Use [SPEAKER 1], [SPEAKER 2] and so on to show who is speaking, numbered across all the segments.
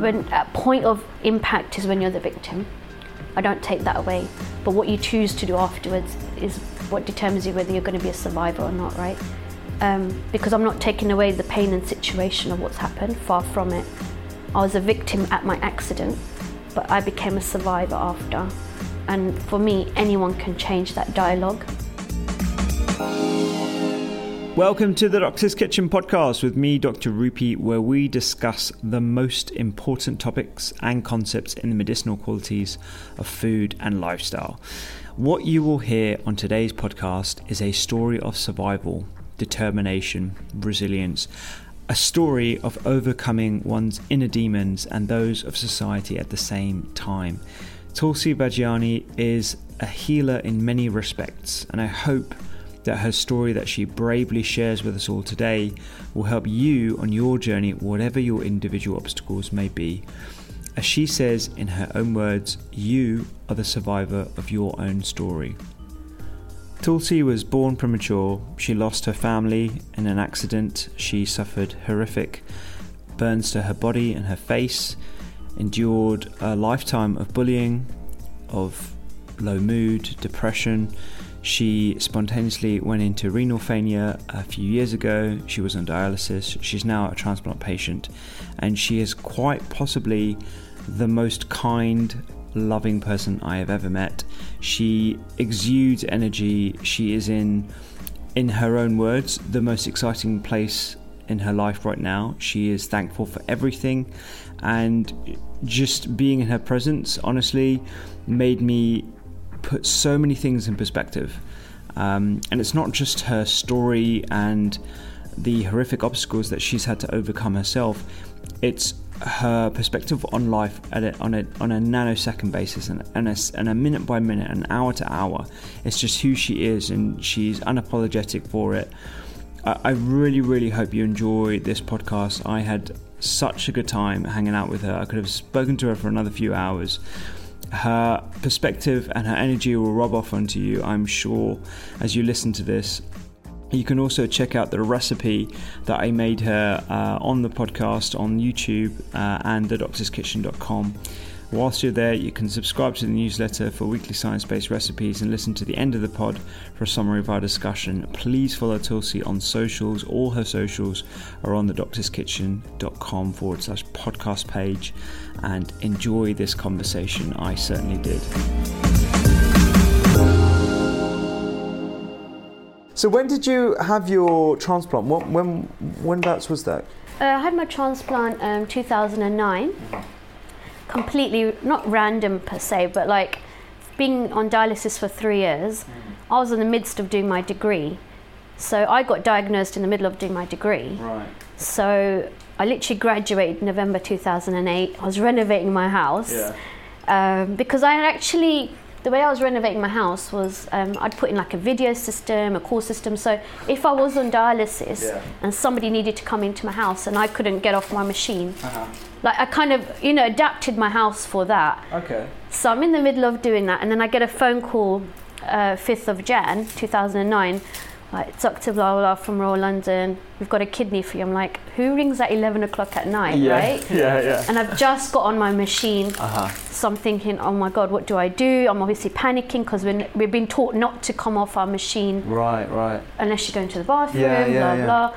[SPEAKER 1] when a point of impact is when you're the victim. I don't take that away. But what you choose to do afterwards is what determines you whether you're going to be a survivor or not, right? Um, because I'm not taking away the pain and situation of what's happened, far from it. I was a victim at my accident, but I became a survivor after. And for me, anyone can change that dialogue.
[SPEAKER 2] Welcome to the Doctor's Kitchen podcast with me, Dr. Rupy, where we discuss the most important topics and concepts in the medicinal qualities of food and lifestyle. What you will hear on today's podcast is a story of survival, determination, resilience, a story of overcoming one's inner demons and those of society at the same time. Tulsi Vagjiani is a healer in many respects, and I hope that her story that she bravely shares with us all today will help you on your journey, whatever your individual obstacles may be. As she says in her own words, you are the survivor of your own story. Tulsi was born premature. She lost her family in an accident. She suffered horrific burns to her body and her face, endured a lifetime of bullying, of low mood, depression, she spontaneously went into renal failure a few years ago. She was on dialysis. She's now a transplant patient, and she is quite possibly the most kind, loving person I have ever met. She exudes energy. She is in, in her own words, the most exciting place in her life right now. She is thankful for everything, and just being in her presence, honestly, made me put so many things in perspective. Um, and it's not just her story and the horrific obstacles that she's had to overcome herself, it's her perspective on life a, on, a, on a nanosecond basis and, and, a, and a minute by minute, an hour to hour. It's just who she is, and she's unapologetic for it. I, I really, really hope you enjoy this podcast. I had such a good time hanging out with her. I could have spoken to her for another few hours her perspective and her energy will rub off onto you, I'm sure, as you listen to this. You can also check out the recipe that I made her uh, on the podcast on YouTube uh, and thedoctorskitchen.com. Whilst you're there, you can subscribe to the newsletter for weekly science based recipes and listen to the end of the pod for a summary of our discussion. Please follow Tulsi on socials. All her socials are on the doctorskitchen.com forward slash podcast page and enjoy this conversation. I certainly did. So, when did you have your transplant? When, when, when was that?
[SPEAKER 1] Uh, I had my transplant um, 2009 completely not random per se, but like being on dialysis for three years, mm. I was in the midst of doing my degree. So I got diagnosed in the middle of doing my degree.
[SPEAKER 2] Right.
[SPEAKER 1] So I literally graduated November 2008. I was renovating my house
[SPEAKER 2] yeah.
[SPEAKER 1] um, because I had actually the way I was renovating my house was um, I'd put in like a video system, a call system. So if I was on dialysis
[SPEAKER 2] yeah.
[SPEAKER 1] and somebody needed to come into my house and I couldn't get off my machine,
[SPEAKER 2] uh-huh.
[SPEAKER 1] like I kind of you know adapted my house for that.
[SPEAKER 2] Okay.
[SPEAKER 1] So I'm in the middle of doing that, and then I get a phone call, uh, 5th of Jan 2009, like Dr. Blah blah from Royal London, we've got a kidney for you. I'm like, who rings at 11 o'clock at night,
[SPEAKER 3] yeah,
[SPEAKER 1] right?
[SPEAKER 3] yeah, yeah.
[SPEAKER 1] And I've just got on my machine,
[SPEAKER 3] Uh-huh.
[SPEAKER 1] so I'm thinking, oh my God, what do I do? I'm obviously panicking because we've been taught not to come off our machine
[SPEAKER 3] Right, right.
[SPEAKER 1] unless you're going to the bathroom,
[SPEAKER 3] Yeah, yeah,
[SPEAKER 1] blah
[SPEAKER 3] yeah.
[SPEAKER 1] blah.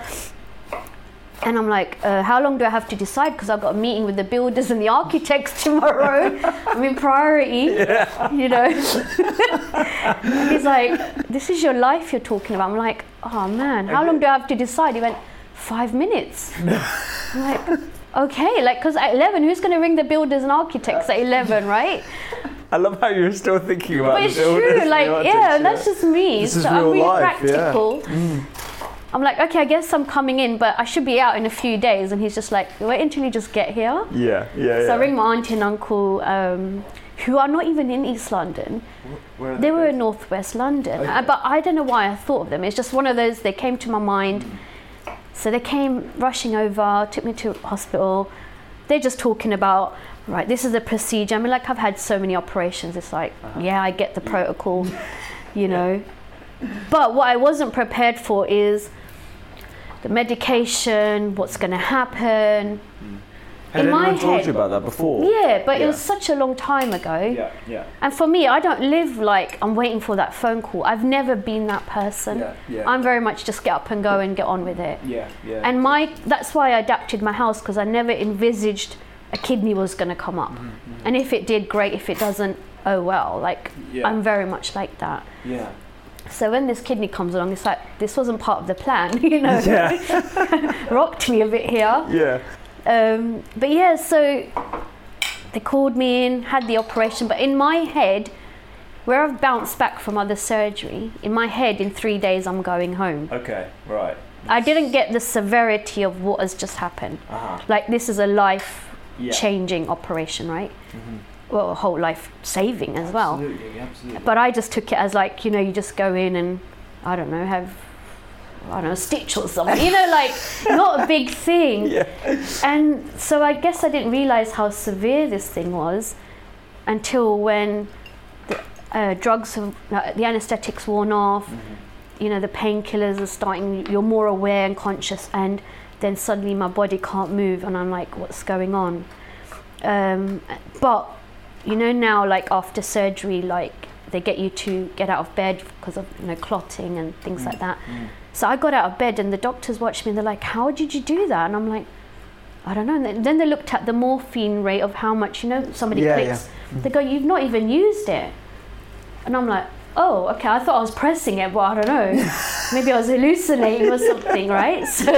[SPEAKER 1] And I'm like, uh, how long do I have to decide? Because I've got a meeting with the builders and the architects tomorrow. I'm in priority, you know. He's like, this is your life you're talking about. I'm like, oh man, how long do I have to decide? He went, five minutes. I'm like, okay, like, because at 11, who's going to ring the builders and architects at 11, right?
[SPEAKER 3] I love how you're still thinking about
[SPEAKER 1] But it's true, like, yeah, that's just me.
[SPEAKER 3] This is
[SPEAKER 1] so I'm
[SPEAKER 3] real
[SPEAKER 1] really
[SPEAKER 3] life, yeah.
[SPEAKER 1] practical. I'm like, okay, I guess I'm coming in, but I should be out in a few days. And he's just like, wait until you just get here.
[SPEAKER 3] Yeah, yeah,
[SPEAKER 1] So I ring my auntie and uncle, um, who are not even in East London.
[SPEAKER 3] Where are
[SPEAKER 1] They were in Northwest London,
[SPEAKER 3] Okay.
[SPEAKER 1] Uh, but I don't know why I thought of them. It's just one of those. They came to my mind, so they came rushing over, took me to hospital. They're just talking about right. This is the procedure. I mean, like I've had so many operations. It's like, yeah, I get the protocol, you know. But what I wasn't prepared for is the medication. What's going to happen?
[SPEAKER 3] Had
[SPEAKER 1] in
[SPEAKER 3] anyone told
[SPEAKER 1] head-
[SPEAKER 3] you about that before?
[SPEAKER 1] Yeah, but it was such a long time ago.
[SPEAKER 3] Yeah, yeah.
[SPEAKER 1] And for me, I don't live like I'm waiting for that phone call. I've never been that person.
[SPEAKER 3] Yeah, yeah.
[SPEAKER 1] I'm very much just get up and go and get on with it.
[SPEAKER 3] Yeah, yeah.
[SPEAKER 1] And my that's why I adapted my house because I never envisaged a kidney was going to come up.
[SPEAKER 3] Mm-hmm,
[SPEAKER 1] And if it did, great. If it doesn't, oh well. Like
[SPEAKER 3] Yeah.
[SPEAKER 1] I'm very much like that.
[SPEAKER 3] yeah.
[SPEAKER 1] So when this kidney comes along, it's like this wasn't part of the plan, you know.
[SPEAKER 3] Yeah.
[SPEAKER 1] Rocked me a bit here.
[SPEAKER 3] yeah.
[SPEAKER 1] Um, but yeah, so they called me in, had the operation, but in my head, where I've bounced back from other surgery, in my head, in three days, I'm going home.
[SPEAKER 3] Okay, right.
[SPEAKER 1] I didn't get the severity of what has just happened.
[SPEAKER 3] Uh-huh.
[SPEAKER 1] Like, this is a life
[SPEAKER 3] Yeah. Mm-hmm.
[SPEAKER 1] changing operation, right? Well, whole life saving as well.
[SPEAKER 3] Absolutely, absolutely.
[SPEAKER 1] But I just took it as like, you know, you just go in and, I don't know, have, I don't know, a stitch or something. You know, like, not a big thing.
[SPEAKER 3] Yeah.
[SPEAKER 1] And so I guess I didn't realize how severe this thing was until when the uh, drugs, have, uh, the anesthetics worn off,
[SPEAKER 3] Mm-hmm.
[SPEAKER 1] you know, the painkillers are starting, you're more aware and conscious, and then suddenly my body can't move, and I'm like, what's going on? Um, but, you know, now, like after surgery, like they get you to get out of bed because of, you know, clotting and things
[SPEAKER 3] Mm.
[SPEAKER 1] like that. So I got out of bed and the doctors watched me and they're like, How did you do that? And I'm like, I don't know. And then- they looked at the morphine rate of how much, you know, somebody
[SPEAKER 3] Yeah,
[SPEAKER 1] clicks. They go, You've not even used it. And I'm like, Oh, okay. I thought I was pressing it, but I don't know. Maybe I was hallucinating or something, right? So,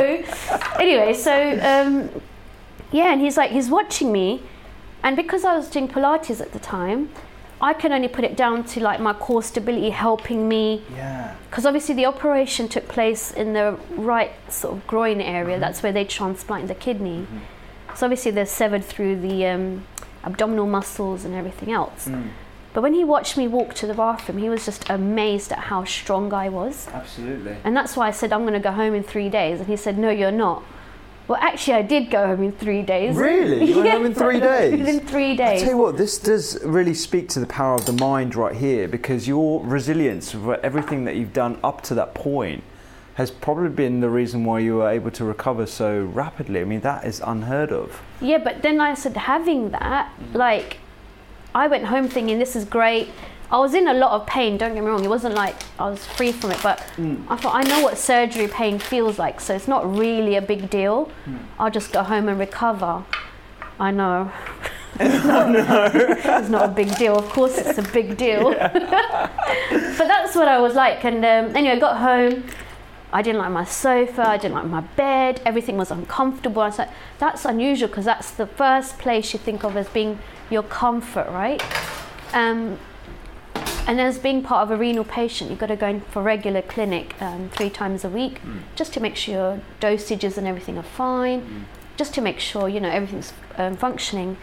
[SPEAKER 1] anyway, so um, yeah, and he's like, he's watching me. And because I was doing Pilates at the time, I can only put it down to like my core stability helping me
[SPEAKER 3] Yeah.
[SPEAKER 1] because obviously the operation took place in the right sort of groin area.
[SPEAKER 3] Mm-hmm.
[SPEAKER 1] That's where they transplant the kidney. So obviously they're severed through the um, abdominal muscles and everything else.
[SPEAKER 3] Mm.
[SPEAKER 1] But when he watched me walk to the bathroom, he was just amazed at how strong I was.
[SPEAKER 3] Absolutely.
[SPEAKER 1] And that's why I said, I'm going to go home in three days. And he said, No, you're not. Well, actually, I did go home in three days.
[SPEAKER 2] Really? You went home in three days?
[SPEAKER 1] Within three
[SPEAKER 2] I
[SPEAKER 1] days.
[SPEAKER 2] tell you what, this does really speak to the power of the mind right here because your resilience, of everything that you've done up to that point, has probably been the reason why you were able to recover so rapidly. I mean, that is unheard of.
[SPEAKER 1] Yeah, but then I said having that, mm. like, I went home thinking this is great. I was in a lot of pain. Don't get me wrong. It wasn't like I was free from it, but I thought I know what surgery pain feels like, so it's not really a big deal. I'll just go home and recover. I know. it's not a big deal. Of course, it's a big deal. but that's what I was like. And um, anyway, I got home. I didn't like my sofa, I didn't like my bed, everything was uncomfortable. I said, that's unusual because that's the first place you think of as being your comfort, right? Um, and as being part of a renal patient, you've got to go in for regular clinic um, three times a week just to make sure dosages and everything are fine, just to make sure, you know, everything's um, functioning.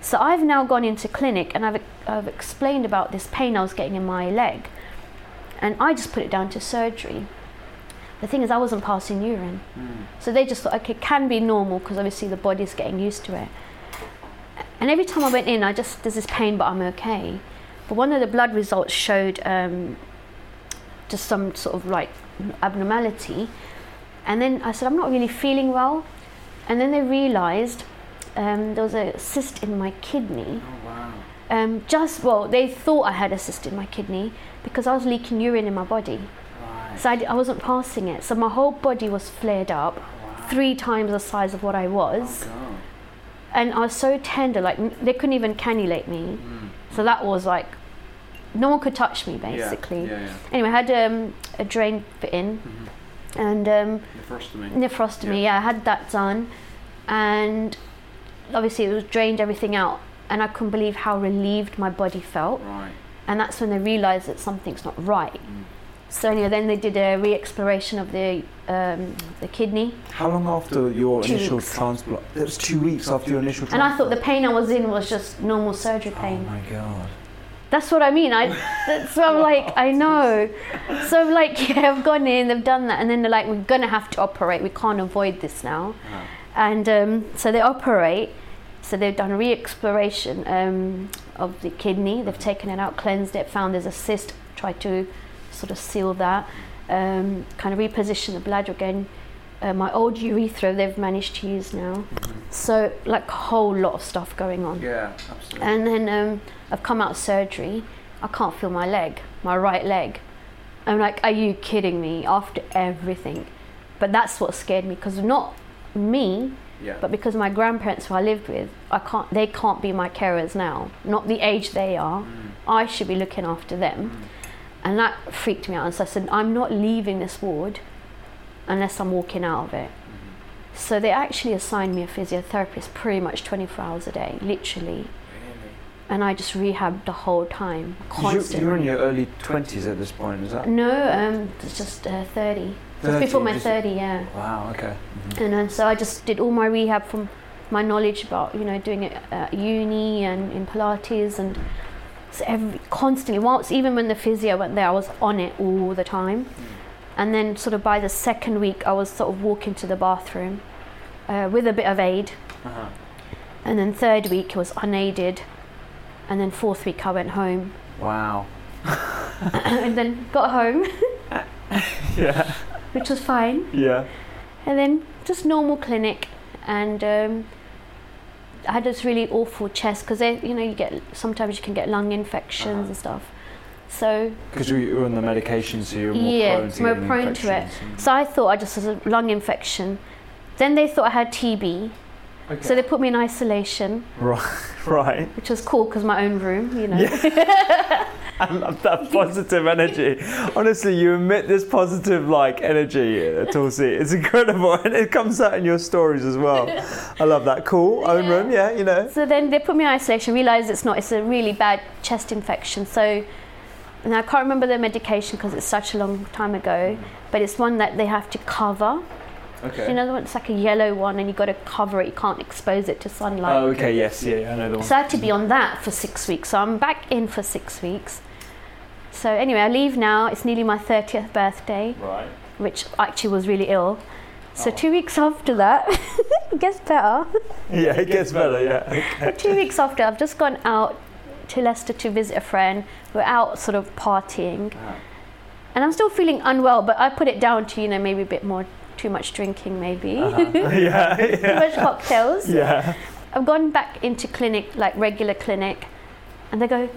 [SPEAKER 1] So I've now gone into clinic and I've, I've explained about this pain I was getting in my leg. And I just put it down to surgery. The thing is, I wasn't passing urine. So they just thought, okay, it can be normal because obviously the body's getting used to it. And every time I went in, I just, there's this pain, but I'm okay. But one of the blood results showed um, just some sort of like abnormality. And then I said, I'm not really feeling well. And then they realized um, there was a cyst in my kidney.
[SPEAKER 2] Oh wow.
[SPEAKER 1] Um, just, well, they thought I had a cyst in my kidney because I was leaking urine in my body.
[SPEAKER 2] Right.
[SPEAKER 1] So I wasn't passing it. So my whole body was flared up, three times the size of what I was.
[SPEAKER 2] God.
[SPEAKER 1] And I was so tender, like they couldn't even cannulate me. So that was like, no one could touch me basically.
[SPEAKER 2] Yeah, yeah.
[SPEAKER 1] Anyway, I had um, a drain fit in and um,
[SPEAKER 2] Nephrostomy.
[SPEAKER 1] nephrostomy.
[SPEAKER 2] Yeah.
[SPEAKER 1] Yeah. I had that done, and obviously it was drained everything out, and I couldn't believe how relieved my body felt.
[SPEAKER 2] Right.
[SPEAKER 1] And that's when they realised that something's not right. So anyway, then they did a re-exploration of the um, the kidney,
[SPEAKER 2] How long after your
[SPEAKER 1] Two
[SPEAKER 2] initial
[SPEAKER 1] weeks.
[SPEAKER 2] transplant? It was two weeks after your initial Transplant. and.
[SPEAKER 1] I thought the pain I was in was just normal surgery pain.
[SPEAKER 2] Oh my god.
[SPEAKER 1] That's what I mean. I that's what I'm like. I know. So I'm like, yeah, I've gone in, they've done that, and then they're like, we're gonna have to operate. We can't avoid this now. And um, so they operate. So they've done a re-exploration um, of the kidney. They've taken it out, cleansed it, found there's a cyst. Tried to sort of seal that. Um, kind of reposition the bladder again. Uh, my old urethra they've managed to use now. So like a whole lot of stuff going on.
[SPEAKER 2] Yeah, absolutely.
[SPEAKER 1] And then um, I've come out of surgery. I can't feel my leg, my right leg. I'm like, are you kidding me? After everything, but that's what scared me because not me,
[SPEAKER 2] yeah.
[SPEAKER 1] but because my grandparents who I lived with, I can't. They can't be my carers now. Not the age they are. I should be looking after them, and that freaked me out. And so I said, I'm not leaving this ward unless I'm walking out of it. So they actually assigned me a physiotherapist pretty much 24 hours a day, literally. And I just rehabbed the whole time, constantly.
[SPEAKER 2] you're in your early twenties at this point, is that?
[SPEAKER 1] no, um, it's just uh, 30. Just
[SPEAKER 2] 30,
[SPEAKER 1] before my 30, yeah.
[SPEAKER 2] Wow. Okay.
[SPEAKER 1] And then so I just did all my rehab from my knowledge about you know doing it at uni and in Pilates and so every, constantly. Once even when the physio went there, I was on it all the time. And then sort of by the second week, I was sort of walking to the bathroom uh, with a bit of aid.
[SPEAKER 2] Uh-huh.
[SPEAKER 1] And then third week it was unaided. And then fourth week I went home.
[SPEAKER 2] Wow.
[SPEAKER 1] and then got home,
[SPEAKER 2] Yeah.
[SPEAKER 1] which was fine.
[SPEAKER 2] Yeah.
[SPEAKER 1] And then just normal clinic, and um, I had this really awful chest because you know you get sometimes you can get lung infections
[SPEAKER 2] Uh-huh.
[SPEAKER 1] and stuff. So
[SPEAKER 2] Because you were on the medication, so you're more
[SPEAKER 1] yeah,
[SPEAKER 2] prone to
[SPEAKER 1] more prone to it. So I thought I just had a lung infection. Then they thought I had TB,
[SPEAKER 2] and-
[SPEAKER 1] so they put me in isolation,
[SPEAKER 2] Right. Right.
[SPEAKER 1] which was cool because my own room, you know.
[SPEAKER 2] I love that positive energy. Honestly, you emit this positive like energy, Tulsi. It's incredible, and it comes out in your stories as well. I love that. Cool. Own room. Yeah. You know.
[SPEAKER 1] So then they put me in isolation, realised it's not, it's a really bad chest infection. So, and I can't remember the medication because it's such a long time ago, mm. but it's one that they have to cover.
[SPEAKER 2] Okay.
[SPEAKER 1] You know, the one it's like a yellow one and you've got to cover it, you can't expose it to sunlight.
[SPEAKER 2] Oh, okay. Yes. Yeah. yeah, I know the one.
[SPEAKER 1] So I had to be on that for six weeks. So I'm back in for six weeks. So anyway, I leave now. It's nearly my 30th birthday,
[SPEAKER 2] Right.
[SPEAKER 1] which actually was really ill. So
[SPEAKER 2] Oh.
[SPEAKER 1] two weeks after that, it gets better.
[SPEAKER 2] Yeah. It gets better. Yeah. Okay.
[SPEAKER 1] two weeks after, I've just gone out to Leicester to visit a friend. We're out sort of partying.
[SPEAKER 2] Ah.
[SPEAKER 1] And I'm still feeling unwell, but I put it down to, you know, maybe a bit more, too much drinking, maybe. Uh-huh.
[SPEAKER 2] yeah.
[SPEAKER 1] too much cocktails.
[SPEAKER 2] Yeah.
[SPEAKER 1] I've gone back into clinic, like regular clinic, and they go,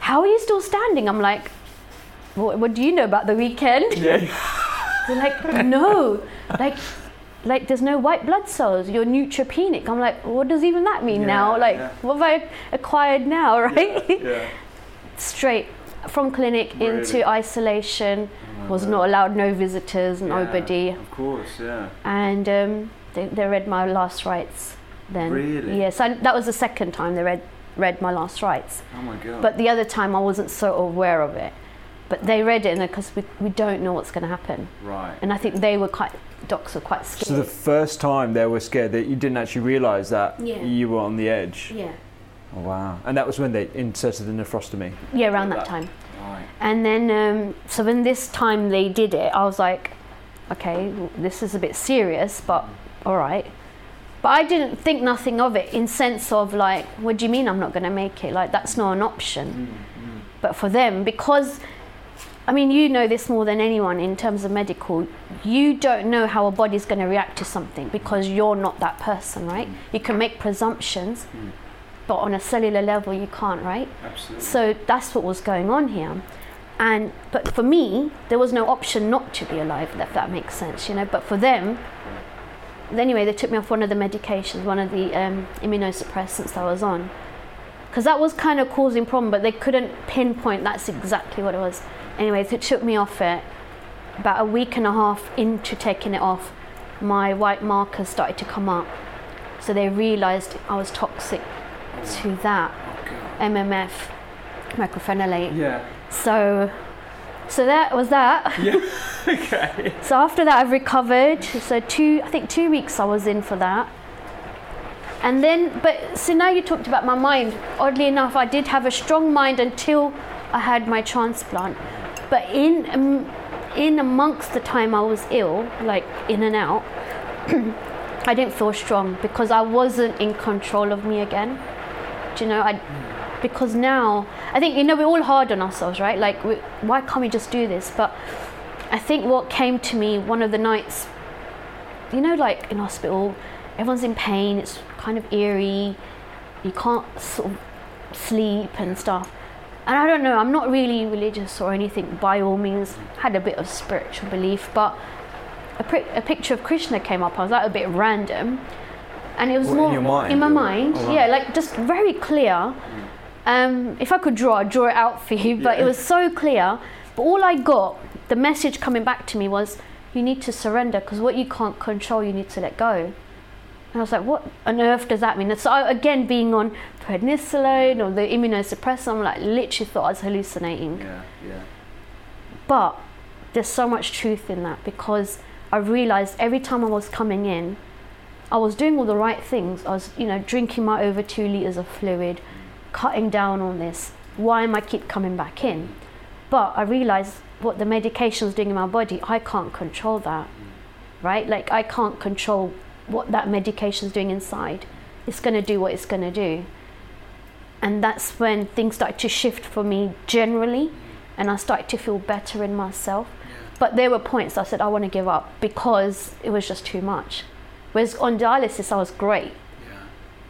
[SPEAKER 1] How are you still standing? I'm like, What, what do you know about the weekend?
[SPEAKER 2] Yeah.
[SPEAKER 1] They're like, No, like, like there's no white blood cells. You're neutropenic. I'm like, what does even that mean
[SPEAKER 2] Yeah,
[SPEAKER 1] now? Like,
[SPEAKER 2] yeah.
[SPEAKER 1] what have I acquired now, right?
[SPEAKER 2] Yeah.
[SPEAKER 1] Straight from clinic
[SPEAKER 2] Really?
[SPEAKER 1] into isolation. Was not allowed, no visitors, nobody.
[SPEAKER 2] Of course. Yeah.
[SPEAKER 1] And um, they, they read my last rites then.
[SPEAKER 2] Really?
[SPEAKER 1] Yes, I, that was the second time they read read my last rites.
[SPEAKER 2] Oh my god.
[SPEAKER 1] But the other time I wasn't so aware of it. But they read it because we, we don't know what's going to happen.
[SPEAKER 2] right.
[SPEAKER 1] And I think they were quite, docs were quite scared.
[SPEAKER 2] So the first time they were scared that you didn't actually realise that
[SPEAKER 1] Yeah.
[SPEAKER 2] you were on the edge.
[SPEAKER 1] yeah.
[SPEAKER 2] Oh, wow. And that was when they inserted the nephrostomy.
[SPEAKER 1] Yeah, around that
[SPEAKER 2] That-
[SPEAKER 1] time.
[SPEAKER 2] Right.
[SPEAKER 1] And then, um, so when this time they did it, I was like, okay, this is a bit serious, but all right. But I didn't think nothing of it in sense of like, what do you mean I'm not going to make it? Like that's not an option. Mm, mm. But for them, because I mean, you know this more than anyone in terms of medical. You don't know how a body's going to react to something because you're not that person, right? Mm. You can make presumptions, but on a cellular level, you can't, right?
[SPEAKER 3] Absolutely.
[SPEAKER 1] So that's what was going on here. And but for me, there was no option not to be alive. If that makes sense, you know. But for them, anyway, they took me off one of the medications, one of the um, immunosuppressants that I was on, because that was kind of causing problem. But they couldn't pinpoint that's exactly what it was. Anyway, they took me off it. About a week and a half into taking it off, my white markers started to come up. So they realised I was toxic to that MMF, mycophenolate.
[SPEAKER 3] Yeah.
[SPEAKER 1] So, so that was that.
[SPEAKER 3] Yeah. okay.
[SPEAKER 1] So after that, I've recovered. So two, I think two weeks I was in for that. And then, but so now you talked about my mind. Oddly enough, I did have a strong mind until I had my transplant. But in um, in amongst the time I was ill, like in and out, I didn't feel strong because I wasn't in control of me again. You know? I because now I think you know we're all hard on ourselves, right? Like, we, why can't we just do this? But I think what came to me one of the nights, you know, like in hospital, everyone's in pain. It's kind of eerie. You can't sort of sleep and stuff. And I don't know. I'm not really religious or anything. By all means, had a bit of spiritual belief, but a, pri- a picture of Krishna came up. I was like a bit random, and it was
[SPEAKER 2] in
[SPEAKER 1] more
[SPEAKER 2] your mind,
[SPEAKER 1] in my mind.
[SPEAKER 2] wow.
[SPEAKER 1] Yeah, like just very clear. Um, if I could draw, I'd draw it out for you, but it was so clear. But all I got, the message coming back to me was, you need to surrender because what you can't control, you need to let go. And I was like, what on earth does that mean? And so I, again, being on prednisolone or the immunosuppressant, I'm like literally thought I was hallucinating.
[SPEAKER 3] Yeah. Yeah.
[SPEAKER 1] But there's so much truth in that because I realized every time I was coming in, I was doing all the right things. I was, you know, drinking my over two liters of fluid, cutting down on this. Why am I keep coming back in? But I realized what the medication's doing in my body, I can't control that, right? Like I can't control what that medication's doing inside. It's going to do what it's going to do. And that's when things started to shift for me generally, and I started to feel better in myself. But there were points I said I want to give up because it was just too much. Whereas on dialysis, I was great.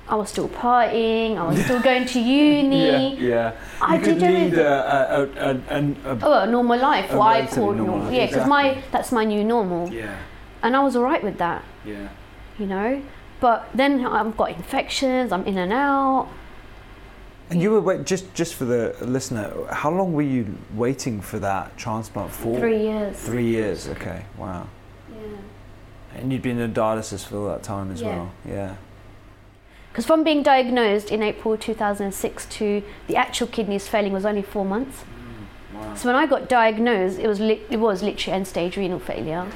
[SPEAKER 1] I was still partying. I was still going to uni.
[SPEAKER 3] Yeah. Yeah.
[SPEAKER 1] I
[SPEAKER 3] you could
[SPEAKER 1] did
[SPEAKER 3] lead a, a, a, a,
[SPEAKER 1] Oh, a normal life. What I called
[SPEAKER 3] normal
[SPEAKER 1] normal.
[SPEAKER 3] life,
[SPEAKER 1] Yeah, because my that's my new normal,
[SPEAKER 3] yeah.
[SPEAKER 1] and I was alright with that.
[SPEAKER 3] Yeah.
[SPEAKER 1] You know. But then I've got infections. I'm in and out.
[SPEAKER 2] And you were wait, just just for the listener. How long were you waiting for that transplant for?
[SPEAKER 1] Three years.
[SPEAKER 2] Three years. Okay. Wow. And you'd been in dialysis for all that time as
[SPEAKER 1] Yeah.
[SPEAKER 2] well. Yeah.
[SPEAKER 1] Because from being diagnosed in April 2006 to the actual kidneys failing was only four months. So when I got diagnosed, it was li- it was literally end stage renal failure.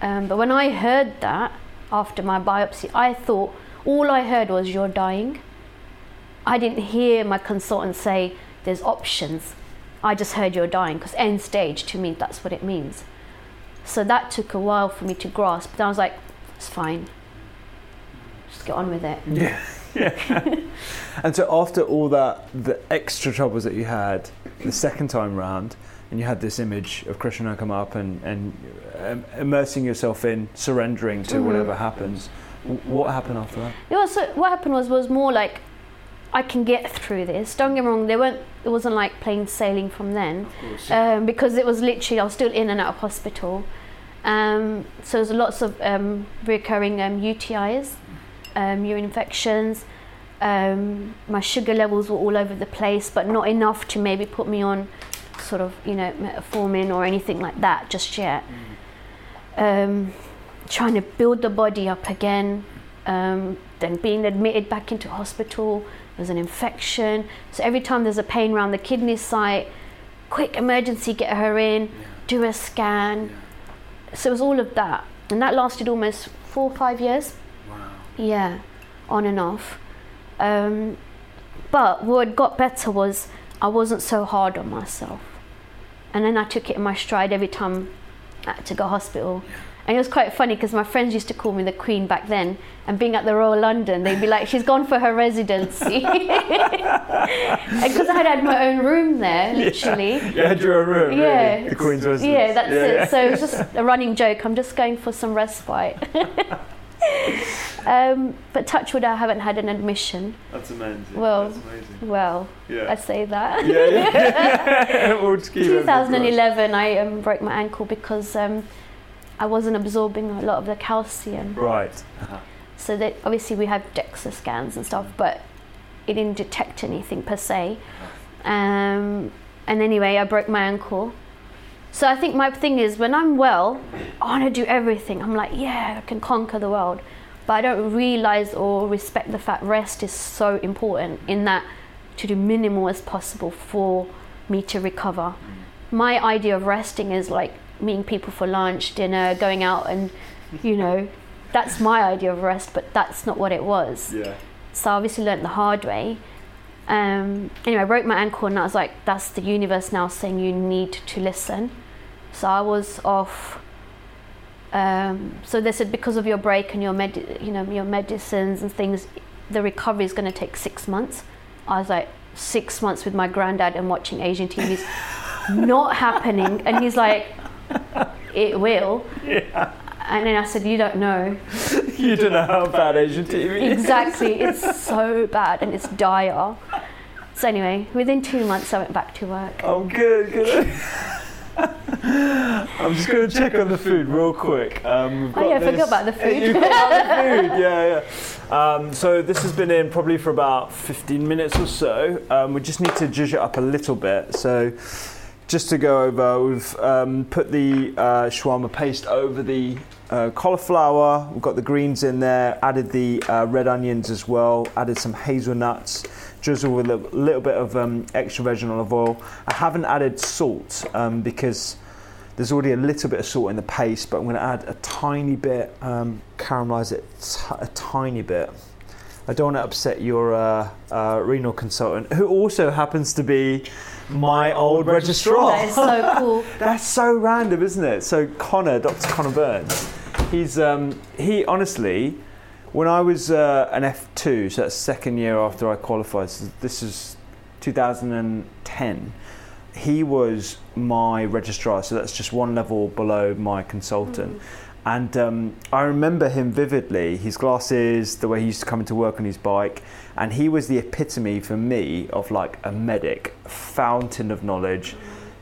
[SPEAKER 1] Um, but when I heard that after my biopsy, I thought all I heard was you're dying. I didn't hear my consultant say there's options. I just heard you're dying because end stage to me that's what it means. So that took a while for me to grasp. But I was like, it's fine. Just get on with it.
[SPEAKER 2] Yeah. yeah. and so after all that, the extra troubles that you had the second time round, and you had this image of Krishna come up and, and um, immersing yourself in, surrendering to
[SPEAKER 1] Mhm.
[SPEAKER 2] whatever happens. What happened after that?
[SPEAKER 1] It was what happened was was more like I can get through this. Don't get me wrong. There weren't. It wasn't like plain sailing from then, um, because it was literally I was still in and out of hospital. Um, so there's lots of um, recurring um, UTIs, um, urine infections. Um, my sugar levels were all over the place, but not enough to maybe put me on sort of you know metformin or anything like that just yet. Um, trying to build the body up again, um, then being admitted back into hospital. There's an infection, so every time there's a pain around the kidney site, quick emergency, get her in, do a scan. So it was all of that, and that lasted almost four or five years.
[SPEAKER 3] Wow.
[SPEAKER 1] Yeah, on and off. Um, but what got better was I wasn't so hard on myself. And then I took it in my stride every time I had to go hospital. And it was quite funny because my friends used to call me the Queen back then. And being at the Royal London, they'd be like, she's gone for her residency. Because I had had my own room there, literally.
[SPEAKER 2] You had your own room.
[SPEAKER 1] Yeah.
[SPEAKER 2] Really? The Queen's residence.
[SPEAKER 1] Yeah, that's
[SPEAKER 2] Yeah,
[SPEAKER 1] it.
[SPEAKER 2] yeah.
[SPEAKER 1] So it was just a running joke. I'm just going for some respite. um, but touchwood, I haven't had an admission.
[SPEAKER 2] That's amazing.
[SPEAKER 1] Well,
[SPEAKER 2] That's amazing.
[SPEAKER 1] Well,
[SPEAKER 2] Yeah.
[SPEAKER 1] I say that.
[SPEAKER 2] yeah, yeah. we'll just keep it as it goes.
[SPEAKER 1] 2011, I um, broke my ankle because um, I wasn't absorbing a lot of the calcium.
[SPEAKER 2] Right. Uh-huh.
[SPEAKER 1] So that obviously we had DEXA scans and stuff, but it didn't detect anything per se. Uh-huh. Um, and anyway, I broke my ankle. So I think my thing is when I'm well, I want to do everything. I'm like, yeah, I can conquer the world. But I don't realize or respect the fact rest is so important in that to do minimal as possible for me to recover. Mm. My idea of resting is like meeting people for lunch, dinner, going out and, you know, that's my idea of rest, but that's not what it was.
[SPEAKER 2] Yeah.
[SPEAKER 1] So I obviously learnt the hard way. Um, anyway, I broke my ankle and I was like, that's the universe now saying you need to listen. So I was off. Um, so they said because of your break and your med- you know your medicines and things, the recovery is going to take six months. I was like six months with my granddad and watching Asian TVs, not happening. And he's like, it will. Yeah. And then I said, you don't know.
[SPEAKER 2] You don't know how bad Asian TV is.
[SPEAKER 1] Exactly. It's so bad and it's dire. So anyway, within two months I went back to work.
[SPEAKER 2] Oh, good, good. I'm just going to check on the food real quick. Um, we've
[SPEAKER 1] Oh, yeah, I forgot about the food.
[SPEAKER 2] You forgot about the food, yeah, yeah. Um, so this has been in probably for about 15 minutes or so. Um, we just need to judge it up a little bit. So just to go over, we've um, put the uh, shawarma paste over the uh, cauliflower. We've got the greens in there. Added the uh, red onions as well. Added some hazelnuts. Drizzle with a little, bit of um, extra virgin olive oil. I haven't added salt um, because there's already a little bit of salt in the paste, but I'm going to add a tiny bit, um, caramelise it t- a tiny bit. I don't want to upset your uh, uh, renal consultant, who also happens to be my old registrar.
[SPEAKER 1] That is so cool.
[SPEAKER 2] That's so random, isn't it? So Connor, Dr. Connor Burns, he's um, he honestly, when I was uh, an F2, so that's second year after I qualified. So this is 2010. He was my registrar, so that's just one level below my consultant. And um, I remember him vividly, his glasses, the way he used to come into work on his bike. And he was the epitome for me of like a medic, fountain of knowledge,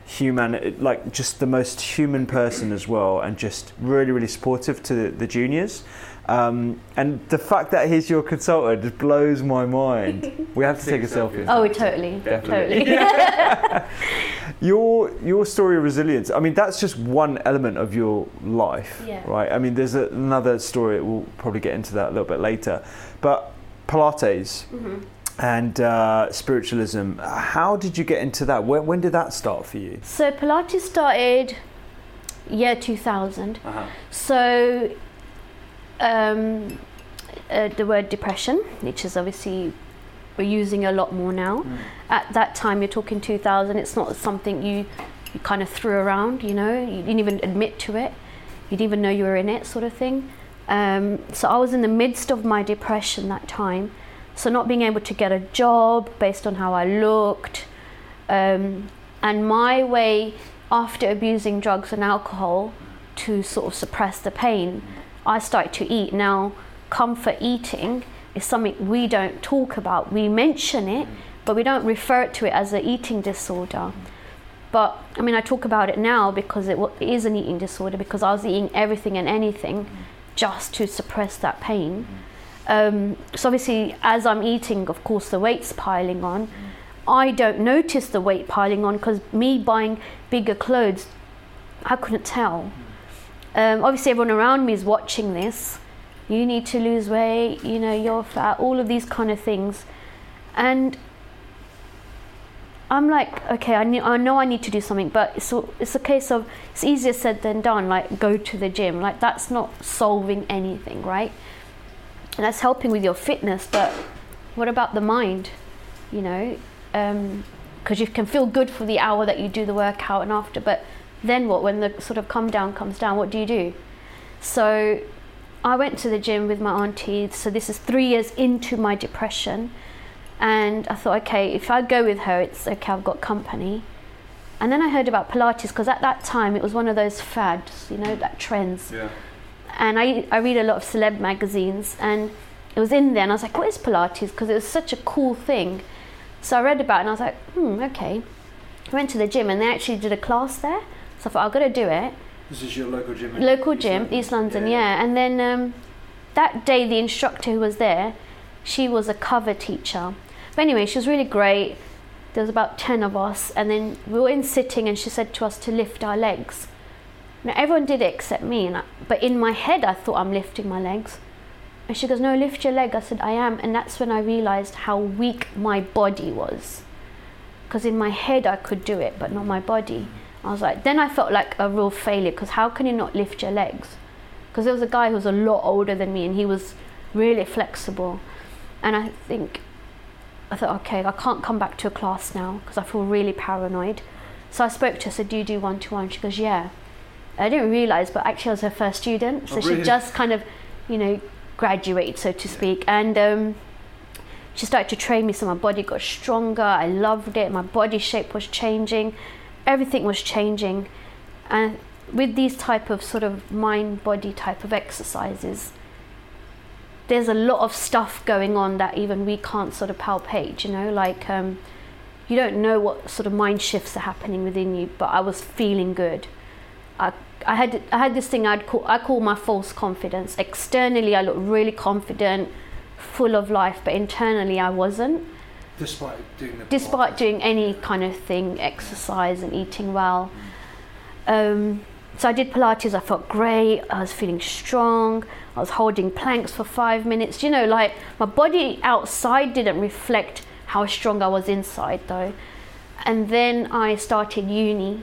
[SPEAKER 2] human, like just the most human person as well, and just really, really supportive to the, the juniors. Um, and the fact that he's your consultant just blows my mind. We have to take a selfie.
[SPEAKER 1] Oh, totally.
[SPEAKER 2] Definitely.
[SPEAKER 1] Totally.
[SPEAKER 2] your your story of resilience i mean that's just one element of your life
[SPEAKER 1] Yeah.
[SPEAKER 2] right i mean there's a, another story we'll probably get into that a little bit later but pilates
[SPEAKER 1] Mm-hmm.
[SPEAKER 2] and uh, spiritualism how did you get into that when, when did that start for you
[SPEAKER 1] so Pilates started year 2000.
[SPEAKER 2] Uh-huh.
[SPEAKER 1] So um, uh, the word depression, which is obviously we're using a lot more now. At that time, you're talking 2000. It's not something you you kind of threw around. You know, you didn't even admit to it. You didn't even know you were in it, sort of thing. Um, so I was in the midst of my depression that time. So not being able to get a job based on how I looked, um, and my way after abusing drugs and alcohol to sort of suppress the pain, I started to eat. Now, comfort eating is something we don't talk about. We mention it, but we don't refer to it as an eating disorder. But I mean, I talk about it now because it wa- it is an eating disorder because I was eating everything and anything just to suppress that pain. Um, so obviously, as I'm eating, of course, the weight's piling on. I don't notice the weight piling on because me buying bigger clothes, I couldn't tell. Um, obviously, everyone around me is watching this. You need to lose weight. You know, you're fat. All of these kind of things, and I'm like, okay, I, I know I need to do something, but it's a, it's a case of it's easier said than done. Like, go to the gym. Like, that's not solving anything, right? And that's helping with your fitness, but what about the mind? You know, um, because you can feel good for the hour that you do the workout and after, but then what? When the sort of come down comes down, what do you do? So I went to the gym with my auntie. So this is three years into my depression. And I thought, okay, if I go with her, it's okay, I've got company. And then I heard about Pilates because at that time it was one of those fads, you know, that trends.
[SPEAKER 2] Yeah.
[SPEAKER 1] And I, I read a lot of celeb magazines and it was in there and I was like, what is Pilates? Because it was such a cool thing. So I read about it and I was like, hmm, okay. I went to the gym and they actually did a class there. So I thought, I've got to do it.
[SPEAKER 2] This is your local gym.
[SPEAKER 1] Local
[SPEAKER 2] East
[SPEAKER 1] gym,
[SPEAKER 2] London?
[SPEAKER 1] East London, yeah. And then um, that day, the instructor who was there, she was a cover teacher. But anyway, she was really great. There was about 10 of us, and then we were in sitting, and she said to us to lift our legs. Now, everyone did it except me, and I, but in my head, I thought I'm lifting my legs. And she goes, No, lift your leg. I said, I am. And that's when I realized how weak my body was. Because in my head, I could do it, but not my body. I was like, then I felt like a real failure because how can you not lift your legs? Because there was a guy who was a lot older than me and he was really flexible. And I think, I thought, okay, I can't come back to a class now because I feel really paranoid. So I spoke to her, I said, do you do one to one? She goes, yeah. I didn't realize, but actually I was her first student. So
[SPEAKER 2] Oh,
[SPEAKER 1] she just kind of, you know, graduated, so to speak. And um, she started to train me, so my body got stronger. I loved it. My body shape was changing. Everything was changing. And with these type of sort of mind body type of exercises, there's a lot of stuff going on that even we can't sort of palpate, you know, like um, you don't know what sort of mind shifts are happening within you, but I was feeling good. I, I had I had this thing I'd call I call my false confidence. Externally, I looked really confident, full of life, but internally, I wasn't.
[SPEAKER 2] Despite doing the.
[SPEAKER 1] Despite doing any kind of thing, exercise and eating well. Um, so I did Pilates. I felt great. I was feeling strong. I was holding planks for five minutes. You know, like my body outside didn't reflect how strong I was inside, though. And then I started uni,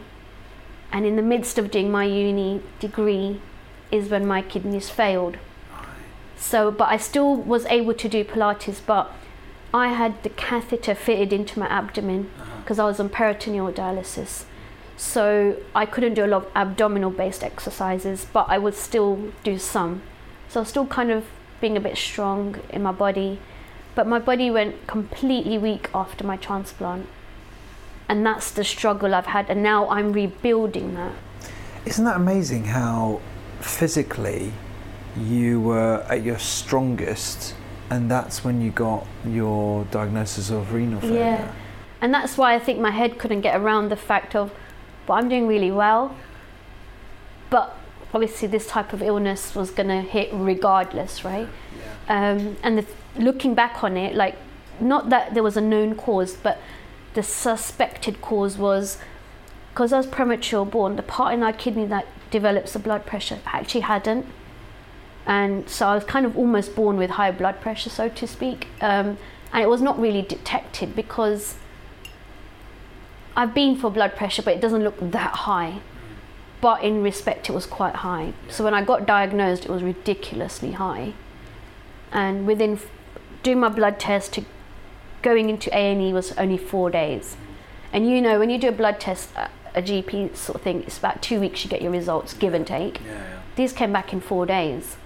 [SPEAKER 1] and in the midst of doing my uni degree, is when my kidneys failed. So, but I still was able to do Pilates, but I had the catheter fitted into my abdomen uh-huh. because I was on peritoneal dialysis. So I couldn't do a lot of abdominal based exercises, but I would still do some. So I was still kind of being a bit strong in my body, but my body went completely weak after my transplant. And that's the struggle I've had, and now I'm rebuilding that.
[SPEAKER 2] Isn't that amazing how physically you were at your strongest, and that's when you got your diagnosis of renal failure?
[SPEAKER 1] Yeah. And that's why I think my head couldn't get around the fact of, well, I'm doing really well, but obviously this type of illness was going to hit regardless, right? Um, and the, looking back on it, like, not that there was a known cause, but the suspected cause was because I was premature born, the part in our kidney that develops the blood pressure actually hadn't. And so I was kind of almost born with high blood pressure, so to speak. Um, and it was not really detected because I've been for blood pressure, but it doesn't look that high. But in respect, it was quite high. So when I got diagnosed, it was ridiculously high. And within f- doing my blood test to going into A&E was only four days. And you know, when you do a blood test, a a GP sort of thing, it's about two weeks you get your results, give and take.
[SPEAKER 2] Yeah, yeah.
[SPEAKER 1] These came back in four days.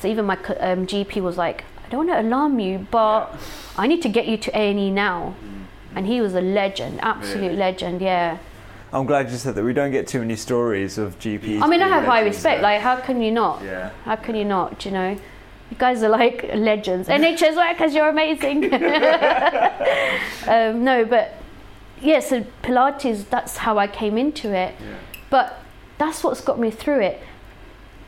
[SPEAKER 1] So even my um, GP was like, I don't want to alarm you, but I need to get you to A&E now. And he was a legend, absolute
[SPEAKER 2] Really?
[SPEAKER 1] legend, yeah.
[SPEAKER 2] I'm glad you said that. We don't get too many stories of GPs.
[SPEAKER 1] I mean, I have high respect.
[SPEAKER 2] though.
[SPEAKER 1] Like, how can you not?
[SPEAKER 2] Yeah.
[SPEAKER 1] How can you not? You know, you guys are like legends. NHS workers, you're amazing. um, no, but yeah. So Pilates, that's how I came into it. But that's what's got me through it.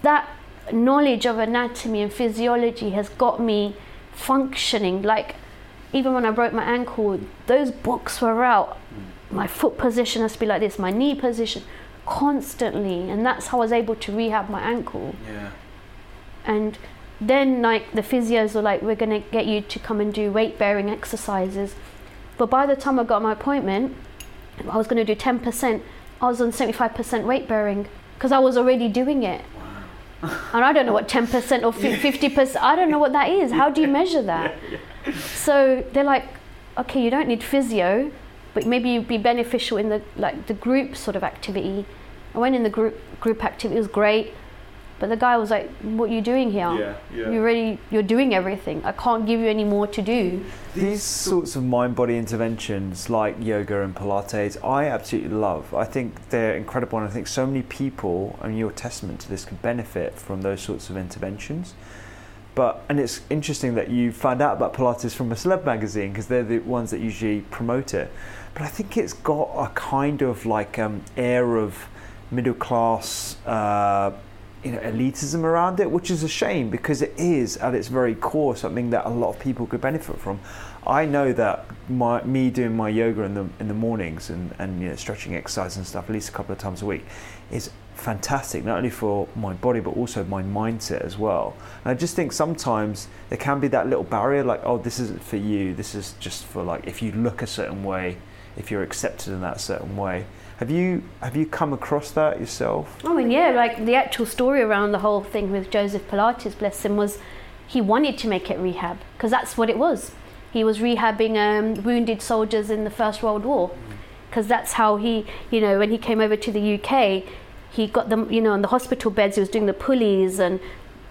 [SPEAKER 1] That knowledge of anatomy and physiology has got me functioning. Like, even when I broke my ankle, those books were out. Mm. My foot position has to be like this, my knee position, constantly. And that's how I was able to rehab my ankle.
[SPEAKER 2] Yeah.
[SPEAKER 1] And then, like, the physios were like, we're going to get you to come and do weight bearing exercises. But by the time I got my appointment, I was going to do 10%. I was on 75% weight bearing because I was already doing it. Wow. And I don't know what 10% or 50%, I don't know what that is. How do you measure that? So they're like, okay, you don't need physio, but maybe you'd be beneficial in the like the group sort of activity. I went in the group group activity, it was great. But the guy was like, "What are you doing here?
[SPEAKER 2] Yeah, yeah.
[SPEAKER 1] You're already you're doing everything. I can't give you any more to do."
[SPEAKER 2] These sorts of mind body interventions like yoga and Pilates, I absolutely love. I think they're incredible, and I think so many people, and you're testament to this, can benefit from those sorts of interventions. But and it's interesting that you found out about Pilates from a celeb magazine because they're the ones that usually promote it. But I think it's got a kind of like um, air of middle class. Uh, you know, elitism around it, which is a shame because it is at its very core something that a lot of people could benefit from. I know that my me doing my yoga in the in the mornings and, and you know, stretching exercise and stuff at least a couple of times a week is fantastic not only for my body but also my mindset as well. And I just think sometimes there can be that little barrier like oh this isn't for you this is just for like if you look a certain way if you're accepted in that certain way. Have you have you come across that yourself?
[SPEAKER 1] I mean, yeah, like the actual story around the whole thing with Joseph Pilates, bless him, was he wanted to make it rehab because that's what it was. He was rehabbing um, wounded soldiers in the First World War because that's how he, you know, when he came over to the UK, he got them, you know, on the hospital beds. He was doing the pulleys and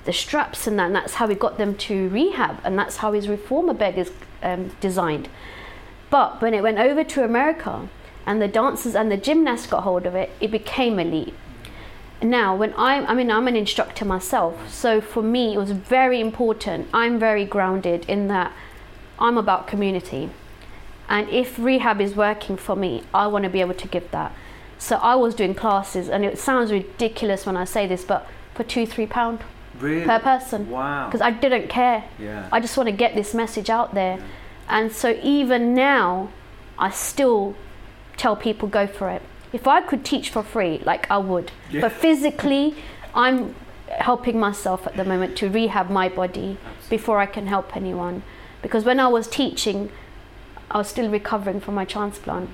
[SPEAKER 1] the straps and that, and that's how he got them to rehab, and that's how his reformer bed is um, designed. But when it went over to America, and the dancers and the gymnasts got hold of it, it became elite. Now, when I'm, I mean, I'm an instructor myself, so for me, it was very important. I'm very grounded in that I'm about community. And if rehab is working for me, I want to be able to give that. So I was doing classes, and it sounds ridiculous when I say this, but for two, three pound
[SPEAKER 2] Really?
[SPEAKER 1] per person.
[SPEAKER 2] Wow.
[SPEAKER 1] Because I didn't care.
[SPEAKER 2] Yeah.
[SPEAKER 1] I just want to get this message out there. And so even now, I still tell people go for it. If I could teach for free, like I would.
[SPEAKER 2] Yeah.
[SPEAKER 1] But physically, I'm helping myself at the moment to rehab my body before I can help anyone. Because when I was teaching, I was still recovering from my transplant.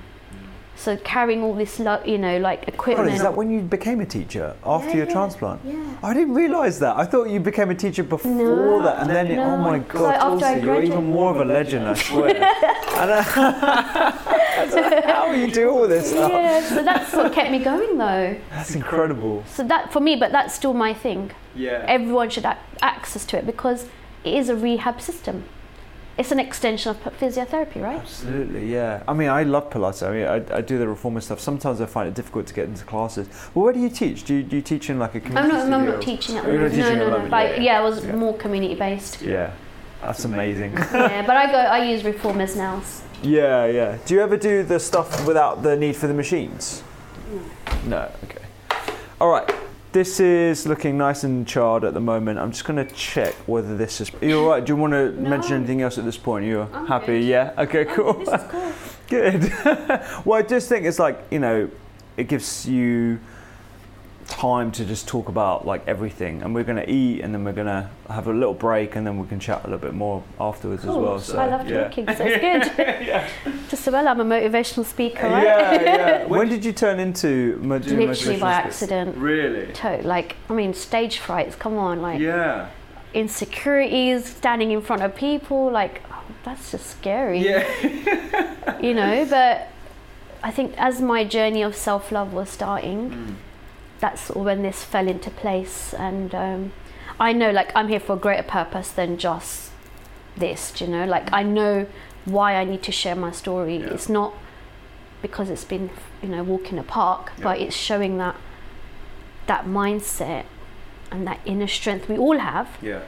[SPEAKER 1] So carrying all this, lo- you know, like
[SPEAKER 2] Oh,
[SPEAKER 1] equipment.
[SPEAKER 2] is that when you became a teacher after
[SPEAKER 1] Yeah,
[SPEAKER 2] your
[SPEAKER 1] yeah,
[SPEAKER 2] transplant?
[SPEAKER 1] yeah.
[SPEAKER 2] I didn't realise that. I thought you became a teacher before
[SPEAKER 1] No,
[SPEAKER 2] that, and then it, oh
[SPEAKER 1] no.
[SPEAKER 2] my
[SPEAKER 1] So
[SPEAKER 2] god,
[SPEAKER 1] after I
[SPEAKER 2] Tulsi, you're even more of a legend, I swear. and, uh, how do you do all this stuff?
[SPEAKER 1] yeah, so that's what kept me going though.
[SPEAKER 2] That's incredible.
[SPEAKER 1] So that for me, but that's still my thing.
[SPEAKER 2] Yeah.
[SPEAKER 1] Everyone should have access to it because it is a rehab system. It's an extension of physiotherapy, right?
[SPEAKER 2] Absolutely, yeah. I mean, I love Pilates. I mean, I, I do the reformer stuff. Sometimes I find it difficult to get into classes. Well, where do you teach? Do you, do you teach in like a community
[SPEAKER 1] I'm not, I'm not teaching at the
[SPEAKER 2] Oh,
[SPEAKER 1] moment. No, no, no. Like,
[SPEAKER 2] yeah,
[SPEAKER 1] yeah, I was
[SPEAKER 2] yeah.
[SPEAKER 1] more community based.
[SPEAKER 2] Yeah, that's amazing.
[SPEAKER 1] yeah, but I go. I use reformers now.
[SPEAKER 2] yeah, yeah. Do you ever do the stuff without the need for the machines? No. Okay. All right. This is looking nice and charred at the moment. I'm just going to check whether this is. You're you all right? Do you want to mention anything else at this point? You're
[SPEAKER 1] I'm
[SPEAKER 2] happy?
[SPEAKER 1] good.
[SPEAKER 2] Yeah. Okay. Oh, cool.
[SPEAKER 1] This is cool.
[SPEAKER 2] Good. well, I just think it's like you know, it gives you time to just talk about like everything, and we're going to eat, and then we're going to have a little break, and then we can chat a little bit more afterwards as well. So
[SPEAKER 1] I love
[SPEAKER 2] yeah.
[SPEAKER 1] talking, so it's good. Just well, I'm a motivational speaker, right?
[SPEAKER 2] Yeah, yeah. when did you turn into mo-
[SPEAKER 1] Literally by accident.
[SPEAKER 2] Really?
[SPEAKER 1] To- like, I mean, stage frights. Come on, like
[SPEAKER 2] Yeah.
[SPEAKER 1] insecurities, standing in front of people. Like, oh, that's just scary.
[SPEAKER 2] Yeah.
[SPEAKER 1] you know but i think as my journey of self-love was starting
[SPEAKER 2] Mm.
[SPEAKER 1] That's sort of when this fell into place and um, i know like i'm here for a greater purpose than just this do you know like i know why i need to share my story
[SPEAKER 2] Yeah.
[SPEAKER 1] it's not because it's been you know walking a park but it's showing that that mindset and that inner strength we all have
[SPEAKER 2] Yeah.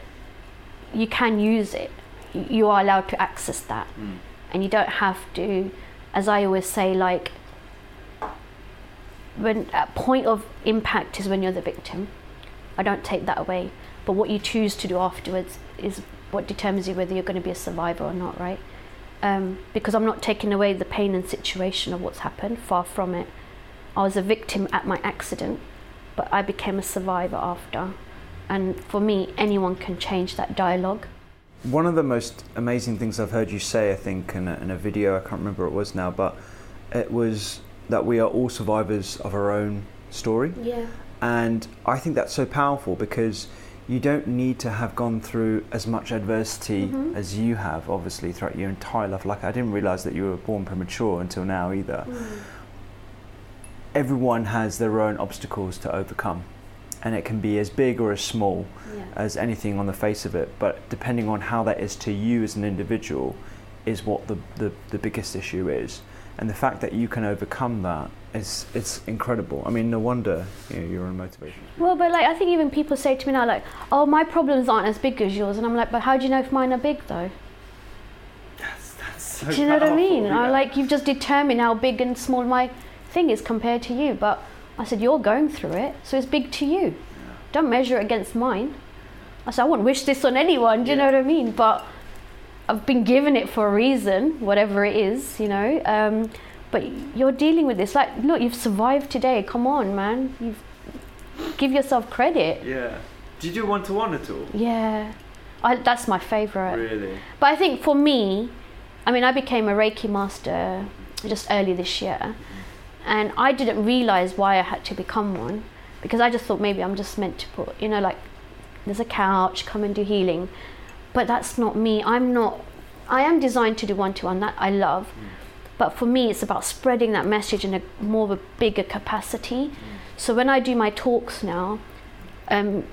[SPEAKER 1] you can use it. You- You are allowed to access that,
[SPEAKER 2] Mm.
[SPEAKER 1] and you don't have to, as I always say, like when at point of impact is when you're the victim. I don't take that away, but what you choose to do afterwards is what determines you whether you're going to be a survivor or not, right? Um, because I'm not taking away the pain and situation of what's happened. Far from it. I was a victim at my accident, but I became a survivor after. And for me, anyone can change that dialogue.
[SPEAKER 2] One of the most amazing things I've heard you say, I think, in a, in a video, I can't remember what it was now, but it was that we are all survivors of our own story.
[SPEAKER 1] Yeah.
[SPEAKER 2] And I think that's so powerful because you don't need to have gone through as much adversity
[SPEAKER 1] Mhm.
[SPEAKER 2] as you have, obviously, throughout your entire life. Like, I didn't realize that you were born premature until now either. Everyone has their own obstacles to overcome. and it can be as big or as small
[SPEAKER 1] Yeah.
[SPEAKER 2] as anything on the face of it. But depending on how that is to you as an individual, is what the, the, the biggest issue is. And the fact that you can overcome that is it's incredible. I mean, no wonder you know, you're.
[SPEAKER 1] Well, but like I think even people say to me now, like, "Oh, my problems aren't as big as yours," and I'm like, "But how do you know if mine are big though?"
[SPEAKER 2] That's, that's So
[SPEAKER 1] Do you know what I mean?
[SPEAKER 2] powerful,
[SPEAKER 1] I
[SPEAKER 2] yeah.
[SPEAKER 1] like you've just determined how big and small my thing is compared to you. But I said you're going through it, so it's big to you. Don't measure it against mine. I said I wouldn't wish this on anyone. Do you know what I mean? But I've been given it for a reason, whatever it is, you know. Um, but you're dealing with this. Like, look, you've survived today. Come on, man. You've give yourself credit.
[SPEAKER 2] Yeah. Did you do one to one at all?
[SPEAKER 1] Yeah, I, that's my favorite.
[SPEAKER 2] Really?
[SPEAKER 1] But I think for me, I mean, I became a Reiki master just early this year, and I didn't realize why I had to become one because I just thought maybe I'm just meant to put, you know, like there's a couch, come and do healing. But that's not me. I'm not, I am designed to do one to one, that I love. But for me, it's about spreading that message in a more of a bigger capacity. So when I do my talks now, um,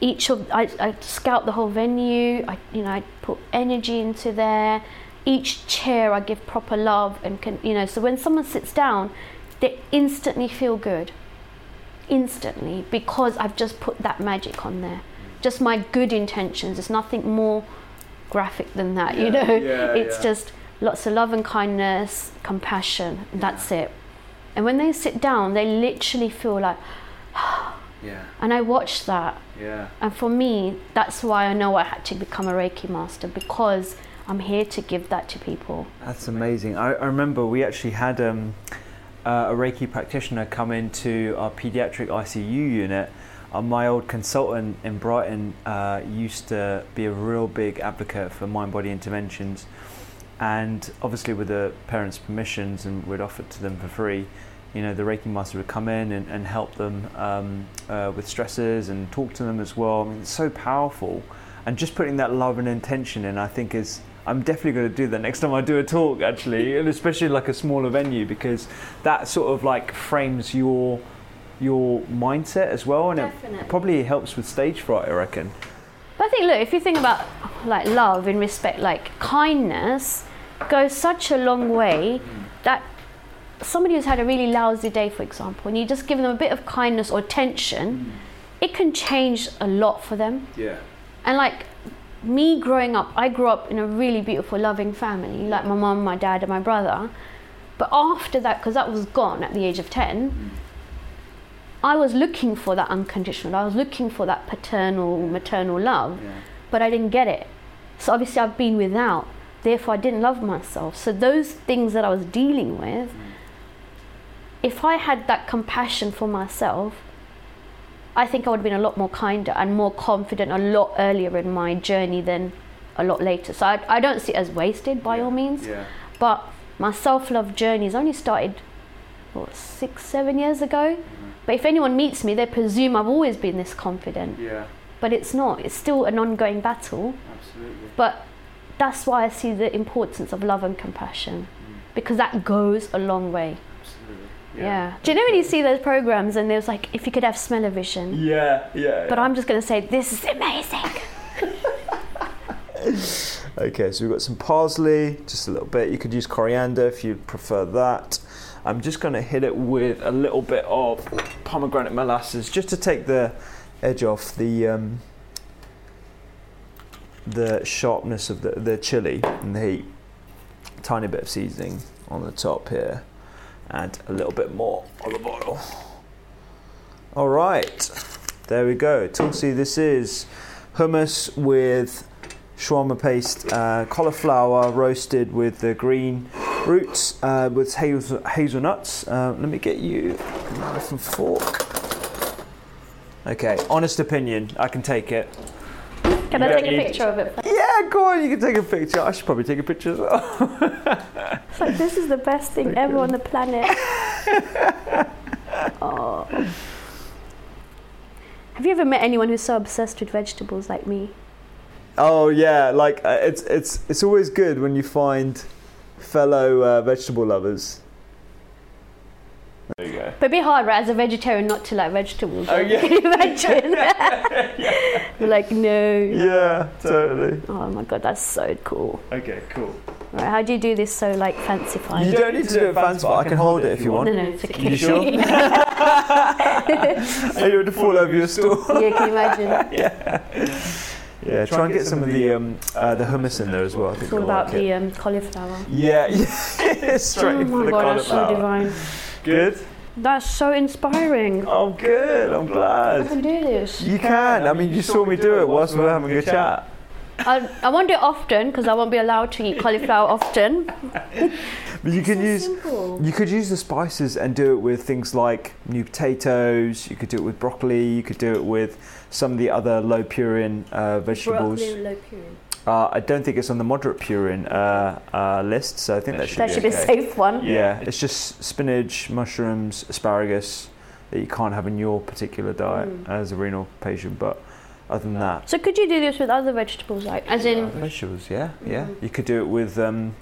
[SPEAKER 1] each of I, I scout the whole venue. I you know I put energy into there. Each chair I give proper love and can you know so when someone sits down, they instantly feel good. Instantly because I've just put that magic on there. Just my good intentions. There's nothing more graphic than that. you know,
[SPEAKER 2] yeah,
[SPEAKER 1] it's
[SPEAKER 2] yeah.
[SPEAKER 1] just lots of love and kindness, compassion. And that's it. And when they sit down, they literally feel like,
[SPEAKER 2] Yeah.
[SPEAKER 1] and I watch that.
[SPEAKER 2] Yeah.
[SPEAKER 1] And for me, that's why I know I had to become a Reiki master because I'm here to give that to people.
[SPEAKER 2] That's amazing. I, I remember we actually had um, uh, a Reiki practitioner come into our pediatric ICU unit. Uh, my old consultant in Brighton uh, used to be a real big advocate for mind body interventions. And obviously, with the parents' permissions, and we'd offer it to them for free, you know, the Reiki master would come in and, and help them um, uh, with stresses and talk to them as well. I mean, it's so powerful. And just putting that love and intention in, I think, is I'm definitely going to do that next time I do a talk, actually, and especially like a smaller venue, because that sort of like frames your your mindset as well, and
[SPEAKER 1] Definitely.
[SPEAKER 2] it probably helps with stage fright, I reckon.
[SPEAKER 1] But I think, look, if you think about like love in respect, like kindness goes such a long way that somebody who's had a really lousy day, for example, and you just give them a bit of kindness or attention, it can change a lot for them.
[SPEAKER 2] Yeah.
[SPEAKER 1] And like me growing up, I grew up in a really beautiful, loving family, like my mum, my dad, and my brother. But after that, because that was gone at the age of 10, I was looking for that unconditional, I was looking for that paternal, maternal love, but I didn't get it. So obviously, I've been without. Therefore, I didn't love myself. So, those things that I was dealing with, mm. if I had that compassion for myself, I think I would have been a lot more kinder and more confident a lot earlier in my journey than a lot later. So I, I don't see it as wasted by all means.
[SPEAKER 2] Yeah.
[SPEAKER 1] But my self love journey has only started, what, six, seven years ago? Mm. But if anyone meets me, they presume I've always been this confident.
[SPEAKER 2] Yeah.
[SPEAKER 1] But it's not, it's still an ongoing battle.
[SPEAKER 2] Absolutely.
[SPEAKER 1] But that's why I see the importance of love and compassion mm. because that goes a long way.
[SPEAKER 2] Absolutely.
[SPEAKER 1] Yeah. Do you know when you see those programs and there's like, if you could have smell-o-vision?
[SPEAKER 2] Yeah. Yeah.
[SPEAKER 1] But I'm just going to say, this is amazing.
[SPEAKER 2] Okay, so we've got some parsley, just a little bit. You could use coriander if you prefer that. I'm just going to hit it with a little bit of pomegranate molasses just to take the edge off the um, the sharpness of the, the chili and the heat. Tiny bit of seasoning on the top here. Add a little bit more olive oil. All right, there we go. Tulsi, this is hummus with shawarma paste, uh, cauliflower roasted with the green roots uh, with hazel, hazelnuts. Uh, let me get you a knife and fork. Okay, honest opinion, I can take it.
[SPEAKER 1] Can
[SPEAKER 2] You
[SPEAKER 1] I take a picture of it?
[SPEAKER 2] Yeah, go on, you can take a picture. I should probably take a picture as well.
[SPEAKER 1] It's like, this is the best thing ever on the planet. oh. Have you ever met anyone who's so obsessed with vegetables like me?
[SPEAKER 2] Oh yeah, like uh, it's it's it's always good when you find fellow uh, vegetable lovers. There you go.
[SPEAKER 1] But be hard, right, as a vegetarian, not to like vegetables.
[SPEAKER 2] Oh, yeah.
[SPEAKER 1] Can you imagine? You're like, no.
[SPEAKER 2] Yeah, totally.
[SPEAKER 1] Oh my god, that's so cool.
[SPEAKER 2] Okay, cool.
[SPEAKER 1] Right, how do you do this so like fancified?
[SPEAKER 2] You don't need to do it fancy, I can hold it if you want.
[SPEAKER 1] No, no, it's okay.
[SPEAKER 2] You sure? Are you going to fall over your stool?
[SPEAKER 1] yeah, can you imagine?
[SPEAKER 2] Yeah, try and get some of the um, uh, the hummus in there as well. I think
[SPEAKER 1] It's all about
[SPEAKER 2] like
[SPEAKER 1] the um, cauliflower.
[SPEAKER 2] Yeah, yeah. straight
[SPEAKER 1] oh
[SPEAKER 2] for
[SPEAKER 1] my
[SPEAKER 2] the
[SPEAKER 1] god, that's so divine.
[SPEAKER 2] Good.
[SPEAKER 1] That's so inspiring.
[SPEAKER 2] Oh, good. I'm glad.
[SPEAKER 1] I can do this.
[SPEAKER 2] You can. I mean, you saw me do it whilst we were having a chat.
[SPEAKER 1] I, I won't do it often because I won't be allowed to eat cauliflower often.
[SPEAKER 2] But you can
[SPEAKER 1] So
[SPEAKER 2] use.
[SPEAKER 1] simple.
[SPEAKER 2] You could use the spices and do it with things like new potatoes. You could do it with broccoli. You could do it with some of the other low purine uh, vegetables.
[SPEAKER 1] Broccoli low purine.
[SPEAKER 2] Uh, I don't think it's on the moderate purine uh, uh, list, so I think that should
[SPEAKER 1] That
[SPEAKER 2] be
[SPEAKER 1] should be a
[SPEAKER 2] okay.
[SPEAKER 1] safe one.
[SPEAKER 2] Yeah, it's just spinach, mushrooms, asparagus that you can't have in your particular diet
[SPEAKER 1] Mm.
[SPEAKER 2] as a renal patient. But other than that,
[SPEAKER 1] So could you do this with other vegetables, like as in?
[SPEAKER 2] vegetables, yeah, yeah.
[SPEAKER 1] Mm.
[SPEAKER 2] You could do it with um,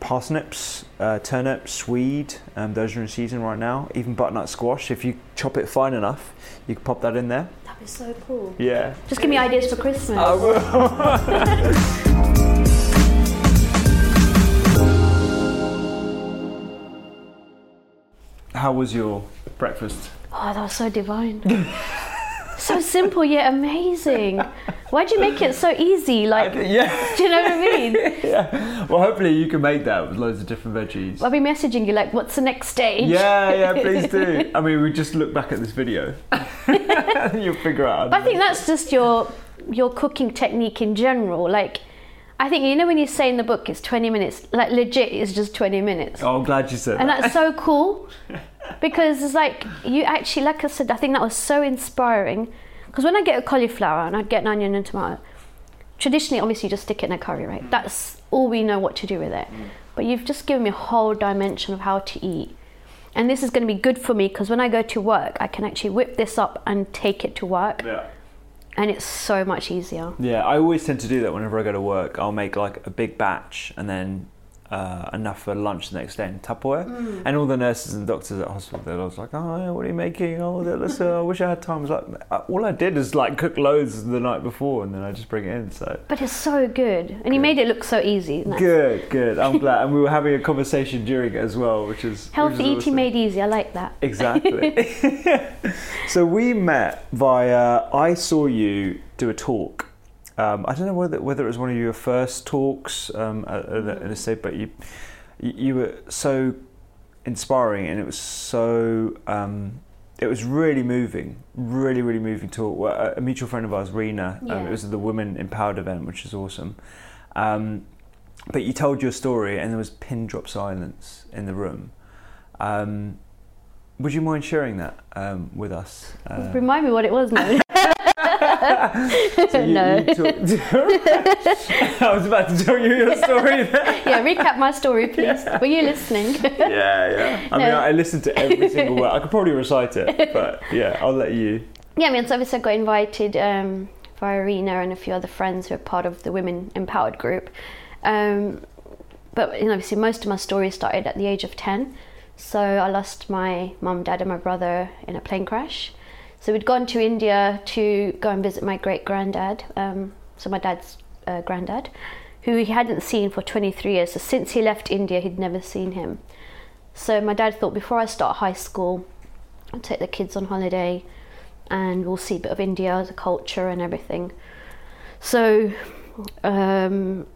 [SPEAKER 2] parsnips, uh, turnips, swede. Um, those are in season right now. Even butternut squash. If you chop it fine enough, you can pop that in there.
[SPEAKER 1] That'd be so cool.
[SPEAKER 2] Yeah.
[SPEAKER 1] Just give me ideas for Christmas.
[SPEAKER 2] I will. How was your breakfast?
[SPEAKER 1] Oh, that was so divine. so simple yet amazing. Why'd you make it so easy? Like,
[SPEAKER 2] yeah.
[SPEAKER 1] do you know what I mean?
[SPEAKER 2] yeah. Well, hopefully you can make that with loads of different veggies.
[SPEAKER 1] I'll be messaging you like, what's the next stage?
[SPEAKER 2] Yeah, yeah, please do. I mean, we just look back at this video. You'll figure out.
[SPEAKER 1] I think that's just your your cooking technique in general. Like, I think you know when you say in the book it's 20 minutes, like legit, it's just 20 minutes.
[SPEAKER 2] Oh, I'm glad you said
[SPEAKER 1] And
[SPEAKER 2] that.
[SPEAKER 1] And that's so cool because it's like you actually, like I said, I think that was so inspiring. Because when I get a cauliflower and I'd get an onion and tomato, traditionally, obviously, you just stick it in a curry, right? That's all we know what to do with it. Mm. But you've just given me a whole dimension of how to eat. And this is going to be good for me because when I go to work, I can actually whip this up and take it to work.
[SPEAKER 2] Yeah.
[SPEAKER 1] And it's so much easier.
[SPEAKER 2] Yeah, I always tend to do that whenever I go to work. I'll make like a big batch and then uh, enough for lunch the next day in Tupperware.
[SPEAKER 1] Mm.
[SPEAKER 2] And all the nurses and doctors at hospital, they're always like, "Oh, yeah, what are you making? Oh, that- let's, uh, I wish I had time." I was like, uh, all I did is like cook loads the night before, and then I just bring it in. So
[SPEAKER 1] But it's so good. And you made it look so easy.
[SPEAKER 2] good, good. I'm glad, and we were having a conversation during it as well, which is
[SPEAKER 1] Healthy eating
[SPEAKER 2] awesome.
[SPEAKER 1] made easy. I like that.
[SPEAKER 2] Exactly. so we met via. I saw you do a talk. Um, I don't know whether whether it was one of your first talks um, at, at, at a state, but you you were so inspiring, and it was so. Um, it was really moving, really, really moving talk. A- mutual friend of ours, Rena, um,
[SPEAKER 1] Yeah.
[SPEAKER 2] it was the Women Empowered event, which is awesome. Um, but you told your story, and there was pin drop silence in the room. Um, would you mind sharing that um, with us? Uh,
[SPEAKER 1] Remind me what it was now.
[SPEAKER 2] so you-
[SPEAKER 1] no.
[SPEAKER 2] you I was about to tell you your story. There.
[SPEAKER 1] yeah, recap my story, please. Were you listening?
[SPEAKER 2] Yeah, yeah. I mean, I listened to every single word. I could probably recite it, but yeah, I'll let you.
[SPEAKER 1] yeah, I mean, so obviously I got invited um, by Arena and a few other friends who are part of the Women Empowered group. Um, but you know, obviously, most of my story started at the age of 10. So I lost my mum, dad, and my brother in a plane crash. So we'd gone to India to go and visit my great granddad, um, so my dad's uh, granddad, who he hadn't seen for 23 years. So since he left India, he'd never seen him. So my dad thought before I start high school, I'll take the kids on holiday and we'll see a bit of India, the culture and everything. So um,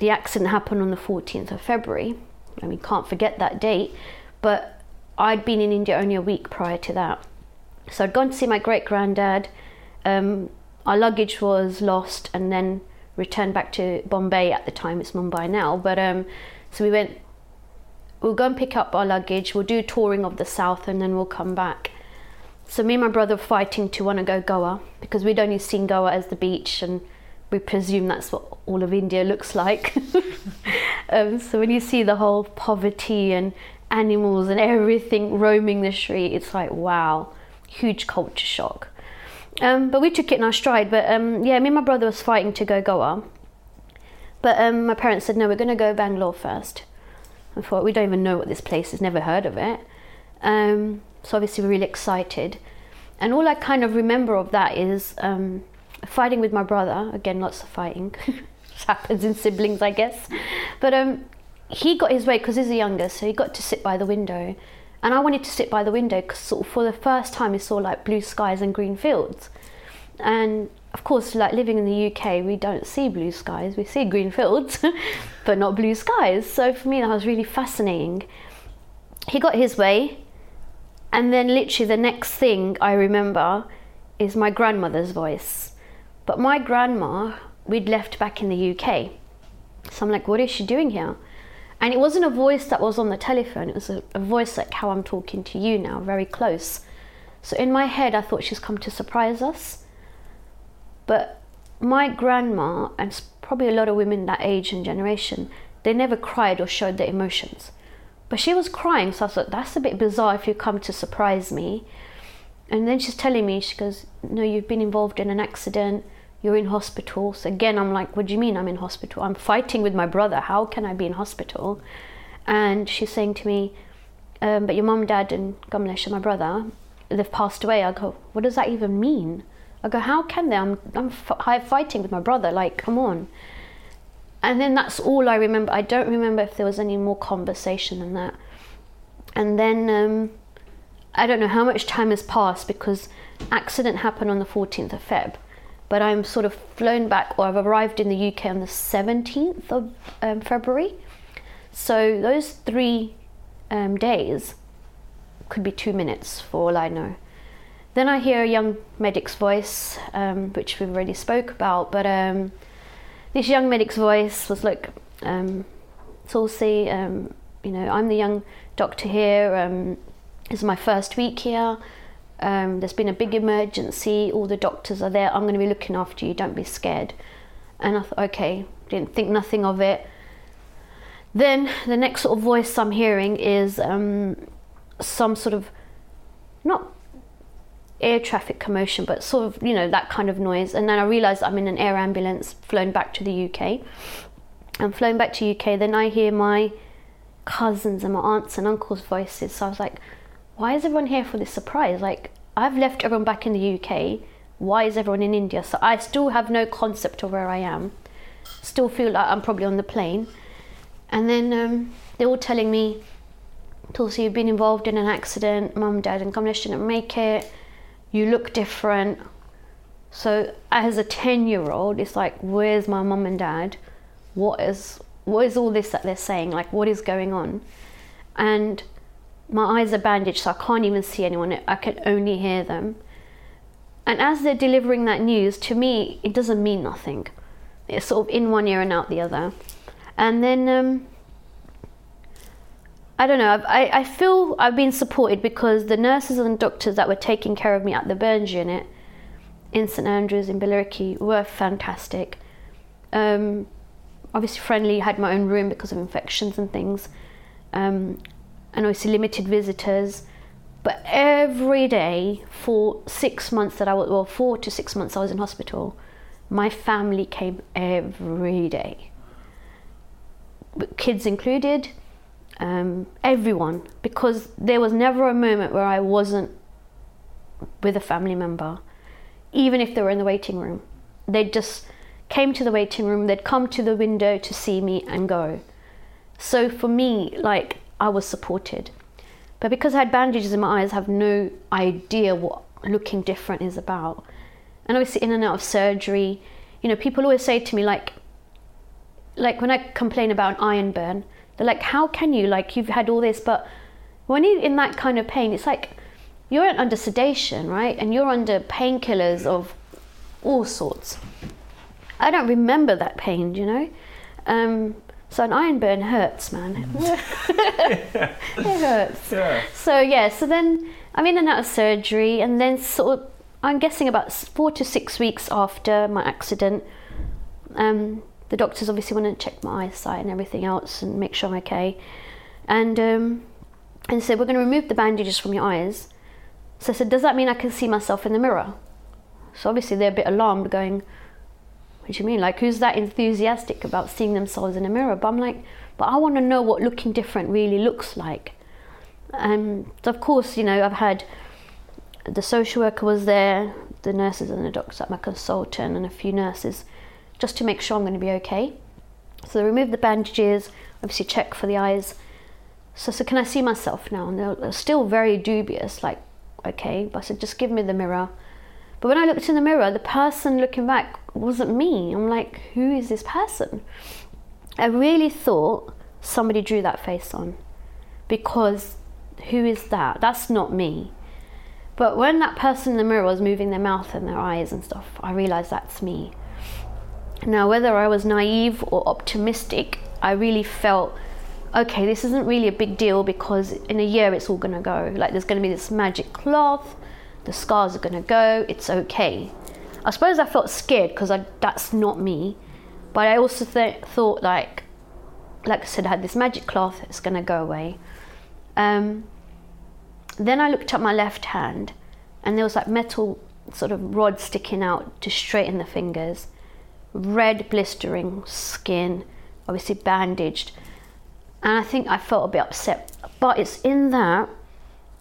[SPEAKER 1] the accident happened on the 14th of February. I mean, can't forget that date. But I'd been in India only a week prior to that. So I'd gone to see my great granddad. Um, our luggage was lost and then returned back to Bombay at the time. It's Mumbai now. But um, so we went, we'll go and pick up our luggage. We'll do touring of the south and then we'll come back. So me and my brother were fighting to want to go Goa because we'd only seen Goa as the beach and we presume that's what all of India looks like. um, so when you see the whole poverty and animals and everything roaming the street, it's like wow, huge culture shock. Um, but we took it in our stride. But um, yeah, me and my brother was fighting to go Goa. But um, my parents said no, we're going to go Bangalore first. I thought, we don't even know what this place is, never heard of it. Um, so obviously, we're really excited. And all I kind of remember of that is um, fighting with my brother. Again, lots of fighting. happens in siblings, I guess. But um, he got his way because he's the youngest, so he got to sit by the window. And I wanted to sit by the window because sort of for the first time we saw like blue skies and green fields. And of course, like living in the UK, we don't see blue skies. We see green fields, but not blue skies. So for me, that was really fascinating. He got his way, and then literally the next thing I remember is my grandmother's voice. But my grandma, we'd left back in the UK. So I'm like, what is she doing here? And it wasn't a voice that was on the telephone, it was a, a, voice like how I'm talking to you now, very close. So in my head, I thought she's come to surprise us. But my grandma, and probably a lot of women that age and generation, they never cried or showed their emotions. But she was crying, so I thought, that's a bit bizarre if you come to surprise me. And then she's telling me, she goes, No, you've been involved in an accident, you're in hospital. So again, I'm like, What do you mean I'm in hospital? I'm fighting with my brother. How can I be in hospital? And she's saying to me, um, But your mum, dad, and Kamlesh, my brother, they've passed away. I go, What does that even mean? I go, how can they? I'm, I'm fighting with my brother. Like, come on. And then that's all I remember. I don't remember if there was any more conversation than that. And then um, I don't know how much time has passed because accident happened on the 14th of Feb. But I'm sort of flown back, or I've arrived in the UK on the 17th of um, February. So those three um, days could be two minutes for all I know. Then I hear a young medic's voice, um, which we've already spoke about, but um, this young medic's voice was like, um, um, you know, I'm the young doctor here. Um, this is my first week here. Um, there's been a big emergency. All the doctors are there. I'm going to be looking after you. Don't be scared. And I thought, okay, didn't think nothing of it. Then the next sort of voice I'm hearing is um, some sort of not air traffic commotion, but sort of, you know, that kind of noise. And then I realised I'm in an air ambulance flown back to the UK. I'm flown back to UK, then I hear my cousins and my aunts and uncles' voices. So I was like, why is everyone here for this surprise? Like, I've left everyone back in the UK. Why is everyone in India? So I still have no concept of where I am. Still feel like I'm probably on the plane. And then um, they're all telling me, Tulsi, you've been involved in an accident. Mum, dad, and Kamlesh didn't make it you look different. So as a 10 year old, it's like, where's my mum and dad? What is what is all this that they're saying? Like what is going on? And my eyes are bandaged so I can't even see anyone. I can only hear them. And as they're delivering that news, to me, it doesn't mean nothing. It's sort of in one ear and out the other. And then um, I don't know. I, I feel I've been supported because the nurses and doctors that were taking care of me at the burns unit in St Andrews in Billericay were fantastic. Um, obviously friendly. Had my own room because of infections and things, um, and obviously limited visitors. But every day for six months that I was, well, four to six months I was in hospital, my family came every day, kids included um, everyone, because there was never a moment where I wasn't with a family member, even if they were in the waiting room. They just came to the waiting room, they'd come to the window to see me and go. So for me, like, I was supported. But because I had bandages in my eyes, I have no idea what looking different is about. And obviously, in and out of surgery, you know, people always say to me, like, like when I complain about an iron burn, they're like, how can you? Like, you've had all this, but when you're in that kind of pain, it's like you're under sedation, right? And you're under painkillers of all sorts. I don't remember that pain, you know? Um, so an iron burn hurts, man. it hurts. Yeah. So yeah, so then I'm in and out of surgery, and then sort of, I'm guessing about four to six weeks after my accident, um, the doctors obviously want to check my eyesight and everything else and make sure I'm okay. And um, and said, We're going to remove the bandages from your eyes. So I said, Does that mean I can see myself in the mirror? So obviously they're a bit alarmed, going, what do you mean? Like, who's that enthusiastic about seeing themselves in a mirror? But I'm like, but I want to know what looking different really looks like. And of course, you know, I've had the social worker was there, the nurses and the doctors, like my consultant, and a few nurses, just to make sure I'm going to be okay. So they removed the bandages, obviously check for the eyes. So, so can I see myself now? And they're still very dubious, like, okay. But I said, just give me the mirror. But when I looked in the mirror, the person looking back wasn't me. I'm like, who is this person? I really thought somebody drew that face on because who is that? That's not me. But when that person in the mirror was moving their mouth and their eyes and stuff, I realized that's me. Now, whether I was naive or optimistic, I really felt okay, this isn't really a big deal because in a year it's all gonna go. Like, there's gonna be this magic cloth, the scars are gonna go, it's okay. I suppose I felt scared because that's not me, but I also th- thought, like, like I said, I had this magic cloth, it's gonna go away. Um, then I looked at my left hand, and there was like metal sort of rod sticking out to straighten the fingers, red blistering skin, obviously bandaged, and I think I felt a bit upset. But it's in that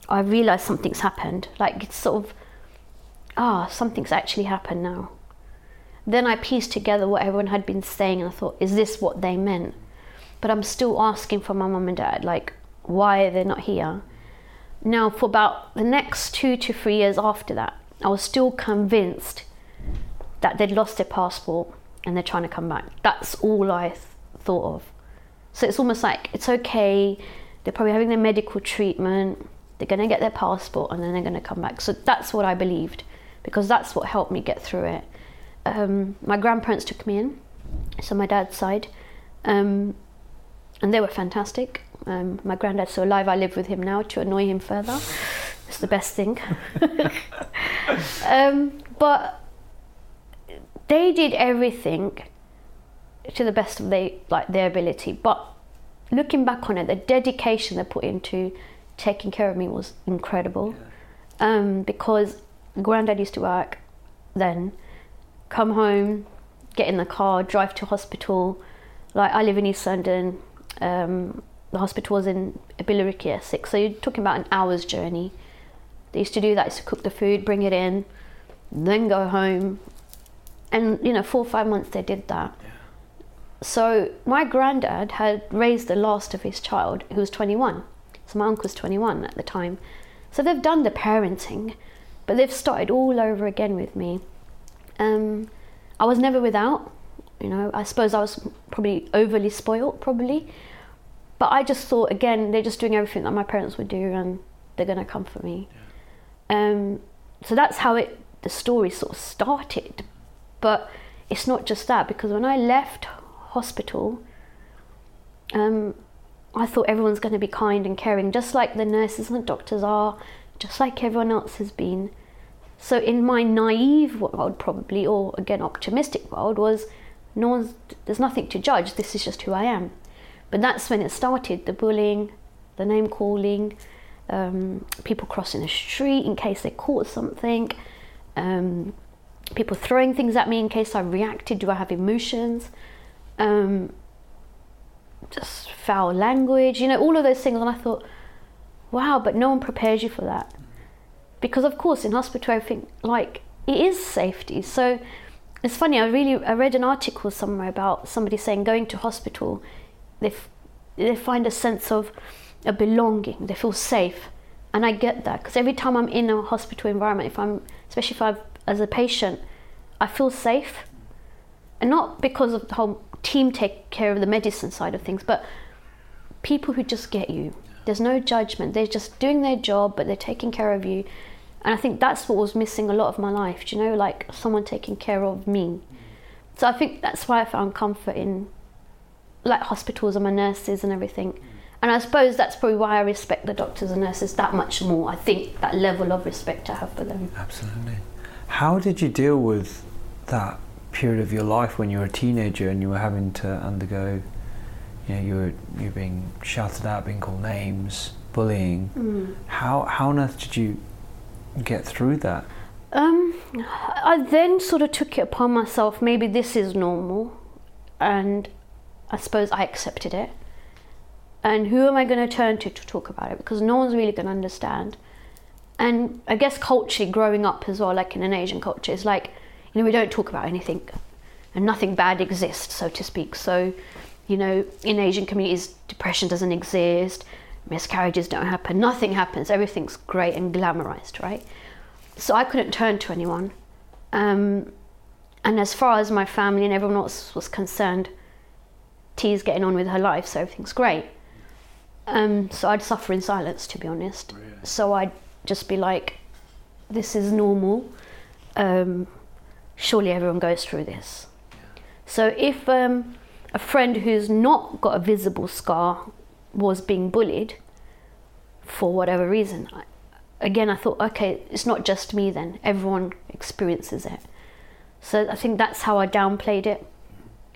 [SPEAKER 1] I realised something's happened. Like it's sort of ah, something's actually happened now. Then I pieced together what everyone had been saying, and I thought, is this what they meant? But I'm still asking for my mum and dad, like, why are they not here? Now, for about the next two to three years after that, I was still convinced that they'd lost their passport and they're trying to come back. That's all I th- thought of. So it's almost like it's okay, they're probably having their medical treatment, they're going to get their passport and then they're going to come back. So that's what I believed because that's what helped me get through it. Um, my grandparents took me in, so my dad's side, um, and they were fantastic. Um, my granddad's still alive. I live with him now to annoy him further. It's the best thing. um, but they did everything to the best of like their ability. But looking back on it, the dedication they put into taking care of me was incredible. Um, because granddad used to work then, come home, get in the car, drive to hospital. Like I live in East London. Um, the hospital was in Billericay, Essex. So you're talking about an hour's journey. They used to do that, used to cook the food, bring it in, then go home. And, you know, four or five months they did that. Yeah. So my granddad had raised the last of his child, who was 21. So my uncle was 21 at the time. So they've done the parenting, but they've started all over again with me. Um, I was never without, you know, I suppose I was probably overly spoilt, probably. But I just thought, again, they're just doing everything that my parents would do, and they're going to come for me. Yeah. Um, so that's how it the story sort of started. But it's not just that because when I left hospital, um, I thought everyone's going to be kind and caring, just like the nurses and the doctors are, just like everyone else has been. So in my naive world, probably, or again optimistic world, was no one's there's nothing to judge. This is just who I am. But that's when it started the bullying, the name calling, um, people crossing the street in case they caught something, um, people throwing things at me in case I reacted. Do I have emotions? Um, just foul language, you know, all of those things. And I thought, wow, but no one prepares you for that. Because, of course, in hospital, everything, like, it is safety. So it's funny, I really I read an article somewhere about somebody saying going to hospital they, f- they find a sense of a belonging, they feel safe. And I get that because every time I'm in a hospital environment, if I'm, especially if I've, as a patient, I feel safe. And not because of the whole team take care of the medicine side of things, but people who just get you. There's no judgment. They're just doing their job, but they're taking care of you. And I think that's what was missing a lot of my life. Do you know, like someone taking care of me. Mm. So I think that's why I found comfort in like hospitals and my nurses and everything. Mm. And I suppose that's probably why I respect the doctors and nurses that much more. I think that level of respect I have for them.
[SPEAKER 2] Absolutely. How did you deal with that period of your life when you were a teenager and you were having to undergo, you know, you were you were being shouted at, being called names, bullying. Mm. How how on earth did you get through that?
[SPEAKER 1] Um, I then sort of took it upon myself. Maybe this is normal, and I suppose I accepted it. And who am I going to turn to to talk about it? Because no one's really going to understand. And I guess culturally, growing up as well, like in an Asian culture, it's like you know we don't talk about anything, and nothing bad exists, so to speak. So, you know, in Asian communities, depression doesn't exist, miscarriages don't happen, nothing happens, everything's great and glamorized, right? So I couldn't turn to anyone. Um, and as far as my family and everyone else was concerned, T's getting on with her life, so everything's great. Um, so I'd suffer in silence, to be honest. So I'd just be like, this is normal. Um, surely everyone goes through this. So if um, a friend who's not got a visible scar was being bullied for whatever reason, I, again, I thought, okay, it's not just me then. Everyone experiences it. So I think that's how I downplayed it.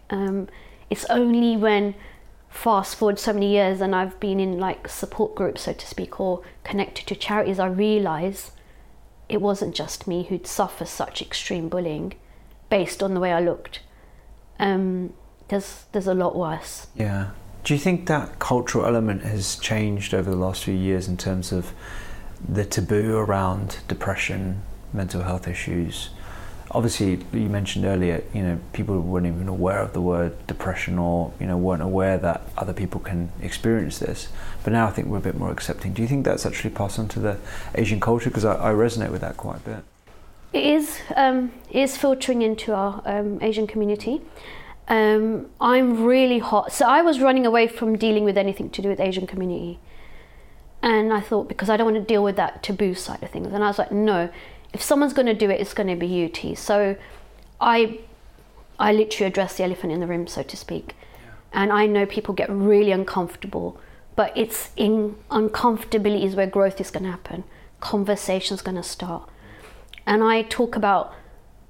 [SPEAKER 1] Um, it's only when fast forward so many years and I've been in like support groups, so to speak, or connected to charities, I realise it wasn't just me who'd suffer such extreme bullying based on the way I looked. Um, there's there's a lot worse.
[SPEAKER 2] Yeah. Do you think that cultural element has changed over the last few years in terms of the taboo around depression, mental health issues? Obviously, you mentioned earlier, you know, people weren't even aware of the word depression or, you know, weren't aware that other people can experience this. But now I think we're a bit more accepting. Do you think that's actually passed on to the Asian culture? Because I, I resonate with that quite a bit.
[SPEAKER 1] It is um, it is filtering into our um, Asian community. Um, I'm really hot. So I was running away from dealing with anything to do with Asian community. And I thought, because I don't want to deal with that taboo side of things. And I was like, no, if someone's going to do it, it's going to be you, T. So I, I literally address the elephant in the room, so to speak. And I know people get really uncomfortable, but it's in uncomfortability is where growth is going to happen. Conversation's going to start. And I talk about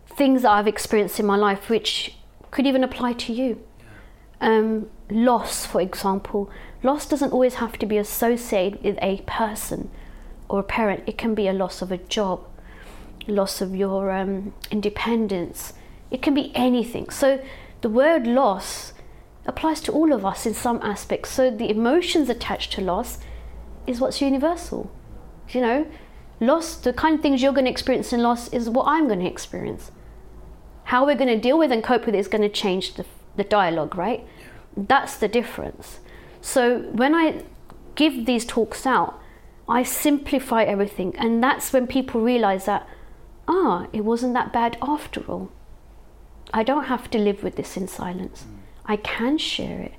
[SPEAKER 1] things that I've experienced in my life, which could even apply to you. Um, loss, for example. Loss doesn't always have to be associated with a person or a parent. It can be a loss of a job, loss of your um, independence. It can be anything. So the word loss applies to all of us in some aspects. So the emotions attached to loss is what's universal. You know, loss, the kind of things you're going to experience in loss is what I'm going to experience. How we're going to deal with and cope with it is going to change the, the dialogue, right? That's the difference. So when I give these talks out, I simplify everything, and that's when people realize that, ah, it wasn't that bad after all. I don't have to live with this in silence. I can share it.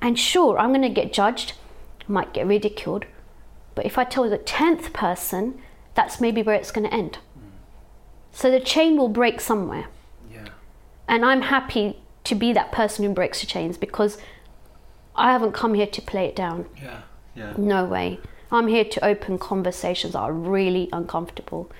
[SPEAKER 1] And sure, I'm going to get judged, might get ridiculed, but if I tell the 10th person, that's maybe where it's going to end. So the chain will break somewhere.
[SPEAKER 2] Yeah.
[SPEAKER 1] And I'm happy to be that person who breaks the chains because I haven't come here to play it down.
[SPEAKER 2] Yeah. Yeah.
[SPEAKER 1] No way. I'm here to open conversations that are really uncomfortable.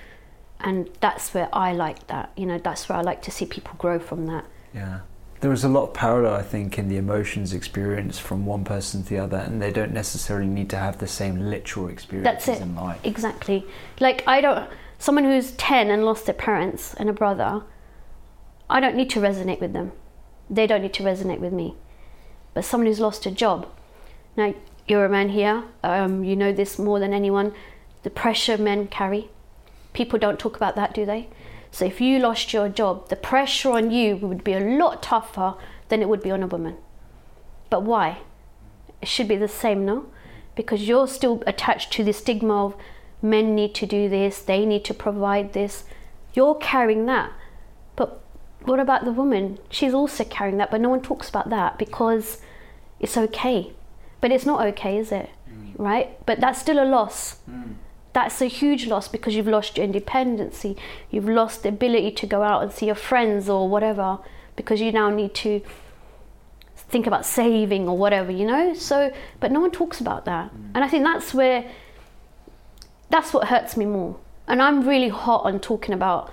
[SPEAKER 1] And that's where I like that. You know, that's where I like to see people grow from that.
[SPEAKER 2] Yeah. There is a lot of parallel, I think, in the emotions experienced from one person to the other, and they don't necessarily need to have the same literal experiences
[SPEAKER 1] That's it.
[SPEAKER 2] in life.
[SPEAKER 1] Exactly. Like, I don't, someone who's 10 and lost their parents and a brother, I don't need to resonate with them. They don't need to resonate with me. But someone who's lost a job, now you're a man here, um, you know this more than anyone, the pressure men carry. People don't talk about that, do they? So if you lost your job, the pressure on you would be a lot tougher than it would be on a woman. But why? It should be the same, no? Because you're still attached to the stigma of men need to do this, they need to provide this. You're carrying that. But what about the woman? She's also carrying that, but no one talks about that because it's okay. But it's not okay, is it? Mm. Right? But that's still a loss. Mm. That's a huge loss because you've lost your independency. You've lost the ability to go out and see your friends or whatever because you now need to think about saving or whatever, you know? So, but no one talks about that. Mm. And I think that's where, that's what hurts me more. And I'm really hot on talking about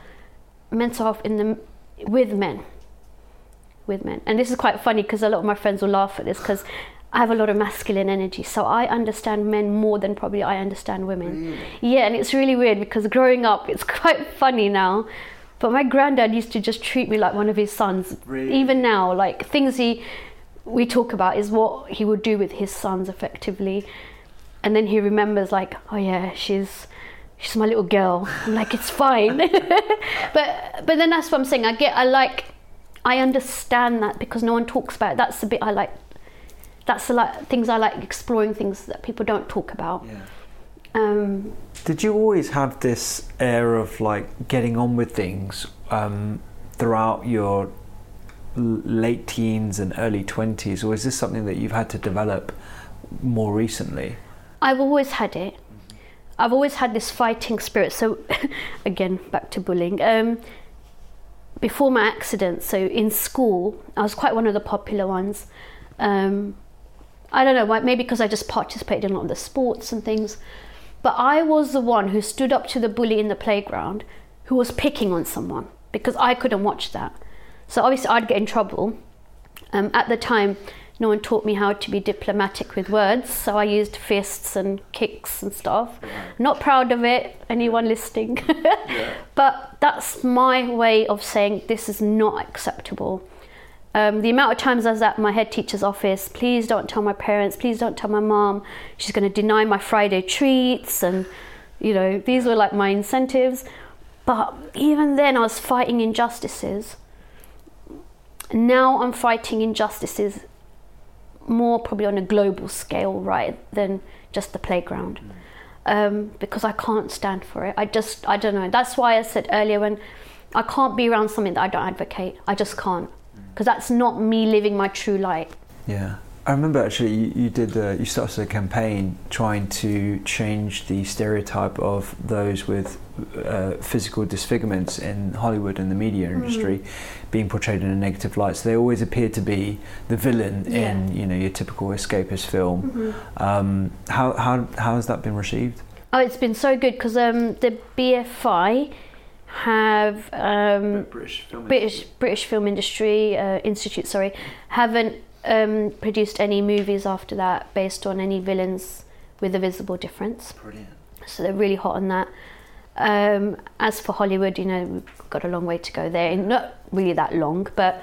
[SPEAKER 1] mental health in the, with men. With men. And this is quite funny because a lot of my friends will laugh at this because I have a lot of masculine energy, so I understand men more than probably I understand women. Yeah, and it's really weird because growing up, it's quite funny now. But my granddad used to just treat me like one of his sons.
[SPEAKER 2] Really?
[SPEAKER 1] Even now, like things he we talk about is what he would do with his sons effectively. And then he remembers like, oh yeah, she's she's my little girl. I'm like, it's fine. but but then that's what I'm saying. I get I like I understand that because no one talks about it. That's the bit I like that's the like things I like exploring things that people don't talk about. Um,
[SPEAKER 2] Did you always have this air of like getting on with things um, throughout your l- late teens and early 20s, or is this something that you've had to develop more recently?
[SPEAKER 1] I've always had it. I've always had this fighting spirit. So, again, back to bullying. Um, before my accident, so in school, I was quite one of the popular ones. Um, I don't know, maybe because I just participated in a lot of the sports and things. But I was the one who stood up to the bully in the playground who was picking on someone because I couldn't watch that. So obviously I'd get in trouble. Um, at the time, no one taught me how to be diplomatic with words, so I used fists and kicks and stuff. Not proud of it, anyone listening. but that's my way of saying this is not acceptable. Um, the amount of times I was at my head teacher's office, please don't tell my parents, please don't tell my mom. She's going to deny my Friday treats, and you know these were like my incentives. But even then, I was fighting injustices. Now I'm fighting injustices more probably on a global scale, right, than just the playground. Um, because I can't stand for it. I just, I don't know. That's why I said earlier when I can't be around something that I don't advocate. I just can't. Because that's not me living my true light.
[SPEAKER 2] Yeah. I remember actually you, you did uh, you started a campaign trying to change the stereotype of those with uh, physical disfigurements in Hollywood and the media industry being portrayed in a negative light. So they always appear to be the villain in you know your typical escapist film. Um, how how how has that been received?
[SPEAKER 1] Oh, it's been so good because um, the BFI have um,
[SPEAKER 2] British film.
[SPEAKER 1] British British Film Industry uh, Institute, sorry, haven't um, produced any movies after that based on any villains with a visible difference.
[SPEAKER 2] Brilliant.
[SPEAKER 1] So they're really hot on that. Um, as for Hollywood, you know, we've got a long way to go there. Not really that long, but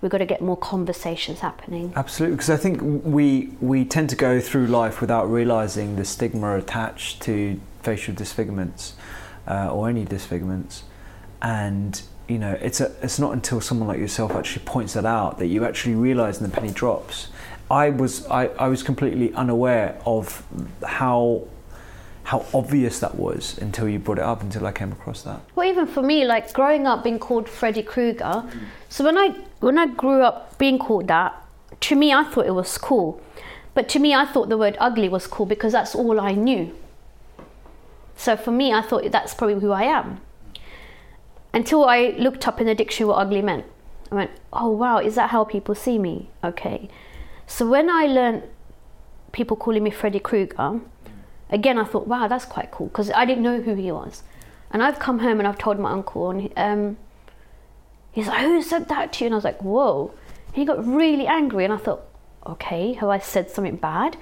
[SPEAKER 1] we've got to get more conversations happening.
[SPEAKER 2] Absolutely, because I think we we tend to go through life without realizing the stigma attached to facial disfigurements uh, or any disfigurements, and you know it's a, it's not until someone like yourself actually points that out that you actually realize and the penny drops. I was I, I was completely unaware of how how obvious that was until you brought it up until I came across that.
[SPEAKER 1] Well, even for me, like growing up being called Freddy Krueger. So when I when I grew up being called that, to me I thought it was cool. But to me, I thought the word ugly was cool because that's all I knew. So for me, I thought that's probably who I am. Until I looked up in the dictionary what ugly meant. I went, oh wow, is that how people see me? Okay. So when I learned people calling me Freddy Krueger, again I thought, wow, that's quite cool because I didn't know who he was. And I've come home and I've told my uncle, and um, he's like, who said that to you? And I was like, whoa. And he got really angry, and I thought, okay, have I said something bad?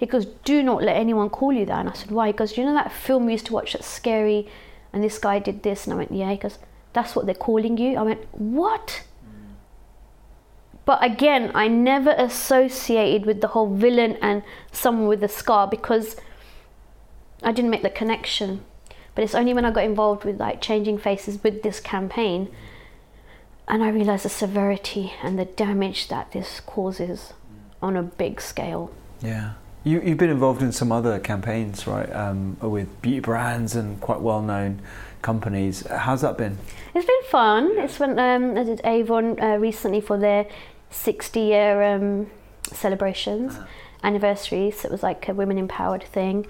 [SPEAKER 1] He goes, do not let anyone call you that. And I said, why? He goes, you know that film we used to watch that's scary, and this guy did this? And I went, yeah. He goes, that's what they're calling you? I went, what? But again, I never associated with the whole villain and someone with a scar because I didn't make the connection. But it's only when I got involved with like changing faces with this campaign and I realized the severity and the damage that this causes on a big scale.
[SPEAKER 2] Yeah. You, you've been involved in some other campaigns, right? Um, with beauty brands and quite well known companies. How's that been?
[SPEAKER 1] It's been fun. It's when um, I did Avon uh, recently for their 60 year um, celebrations, anniversary. So it was like a women empowered thing.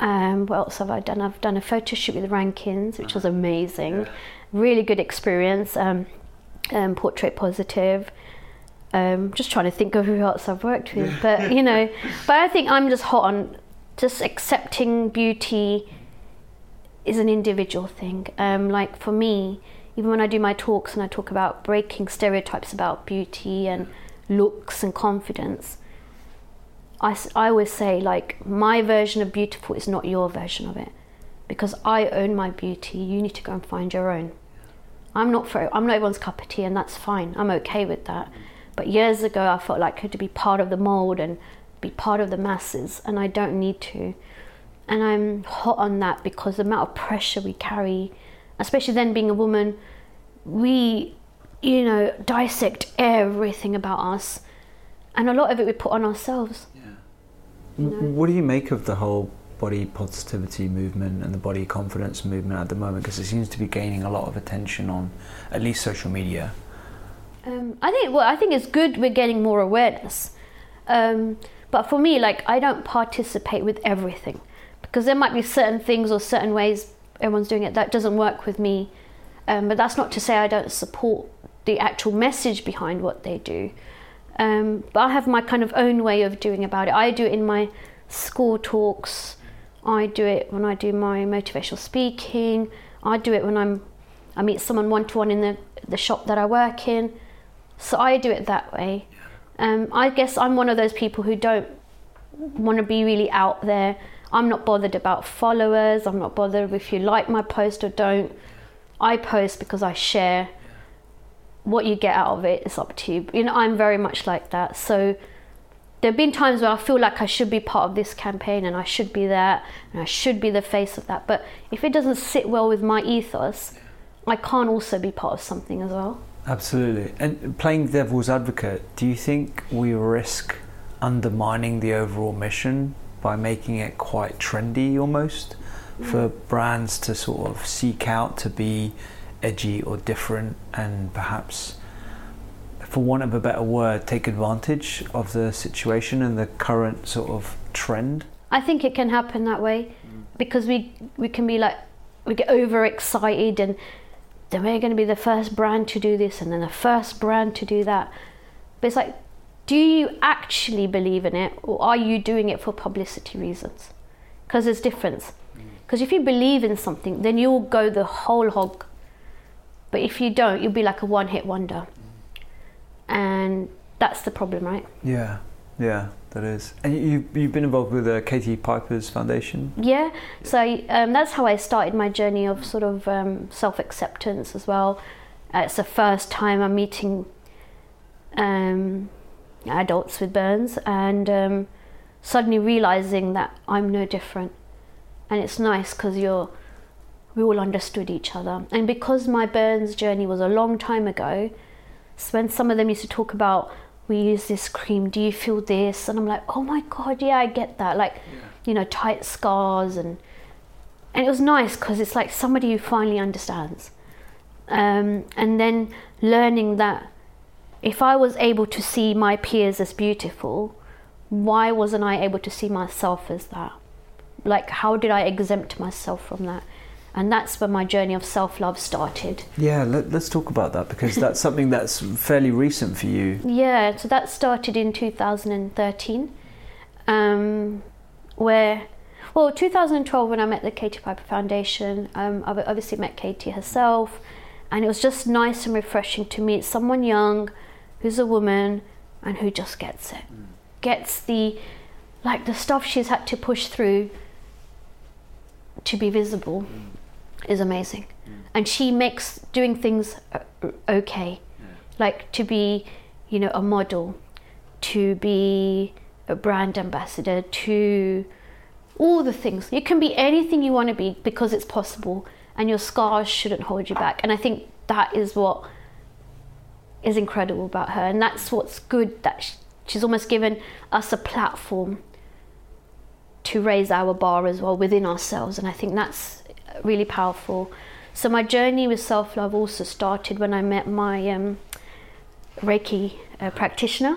[SPEAKER 1] Um, what else have I done? I've done a photo shoot with Rankins, which was amazing. Really good experience. Um, um, portrait positive. Um, just trying to think of who else I've worked with, but you know, but I think I'm just hot on just accepting beauty is an individual thing. Um, like for me, even when I do my talks and I talk about breaking stereotypes about beauty and looks and confidence, I, I always say like my version of beautiful is not your version of it because I own my beauty. You need to go and find your own. I'm not for I'm not everyone's cup of tea, and that's fine. I'm okay with that. But years ago, I felt like I had to be part of the mold and be part of the masses, and I don't need to. And I'm hot on that because the amount of pressure we carry, especially then being a woman, we, you know, dissect everything about us, and a lot of it we put on ourselves.
[SPEAKER 2] W- What do you make of the whole body positivity movement and the body confidence movement at the moment? Because it seems to be gaining a lot of attention on at least social media.
[SPEAKER 1] Um, I think well, I think it's good we're getting more awareness. Um, but for me, like I don't participate with everything because there might be certain things or certain ways everyone's doing it that doesn't work with me. Um, but that's not to say I don't support the actual message behind what they do. Um, but I have my kind of own way of doing about it. I do it in my school talks. I do it when I do my motivational speaking. I do it when I'm I meet someone one to one in the the shop that I work in. So I do it that way. Um, I guess I'm one of those people who don't want to be really out there. I'm not bothered about followers. I'm not bothered if you like my post or don't. I post because I share. What you get out of it is up to you. You know, I'm very much like that. So there have been times where I feel like I should be part of this campaign and I should be that and I should be the face of that. But if it doesn't sit well with my ethos, I can't also be part of something as well.
[SPEAKER 2] Absolutely. And playing devil's advocate, do you think we risk undermining the overall mission by making it quite trendy almost for mm. brands to sort of seek out to be edgy or different and perhaps for want of a better word take advantage of the situation and the current sort of trend?
[SPEAKER 1] I think it can happen that way mm. because we we can be like we get overexcited and then we're going to be the first brand to do this and then the first brand to do that. But it's like, do you actually believe in it or are you doing it for publicity reasons? Because there's difference. Mm. Because if you believe in something, then you'll go the whole hog. But if you don't, you'll be like a one-hit wonder. Mm. And that's the problem, right?
[SPEAKER 2] yeah yeah that is and you, you've been involved with the katie piper's foundation
[SPEAKER 1] Yeah, so um, that's how I started my journey of sort of um, self acceptance as well. Uh, it's the first time I'm meeting um, adults with burns and um, suddenly realizing that I'm no different. And it's nice because you're we all understood each other. And because my burns journey was a long time ago, when some of them used to talk about we use this cream, do you feel this? And I'm like, oh my god, yeah, I get that. Like, you know, tight scars and and it was nice because it's like somebody who finally understands. Um, and then learning that if I was able to see my peers as beautiful, why wasn't I able to see myself as that? Like, how did I exempt myself from that? And that's when my journey of self love started.
[SPEAKER 2] yeah let, let's talk about that because that's something that's fairly recent for you.
[SPEAKER 1] Yeah, so that started in 2013, um, where, well, 2012 when I met the Katie Piper Foundation, um, I obviously met Katie herself, and it was just nice and refreshing to meet someone young, who's a woman, and who just gets it, gets the, like the stuff she's had to push through to be visible is amazing. And she makes doing things uh, okay. Like to be, you know, a model, to be a brand ambassador, to all the things. You can be anything you want to be because it's possible, and your scars shouldn't hold you back. And I think that is what is incredible about her, and that's what's good that sh- she's almost given us a platform to raise our bar as well within ourselves, and I think that's really powerful. So my journey with self love also started when I met my um, Reiki uh, practitioner,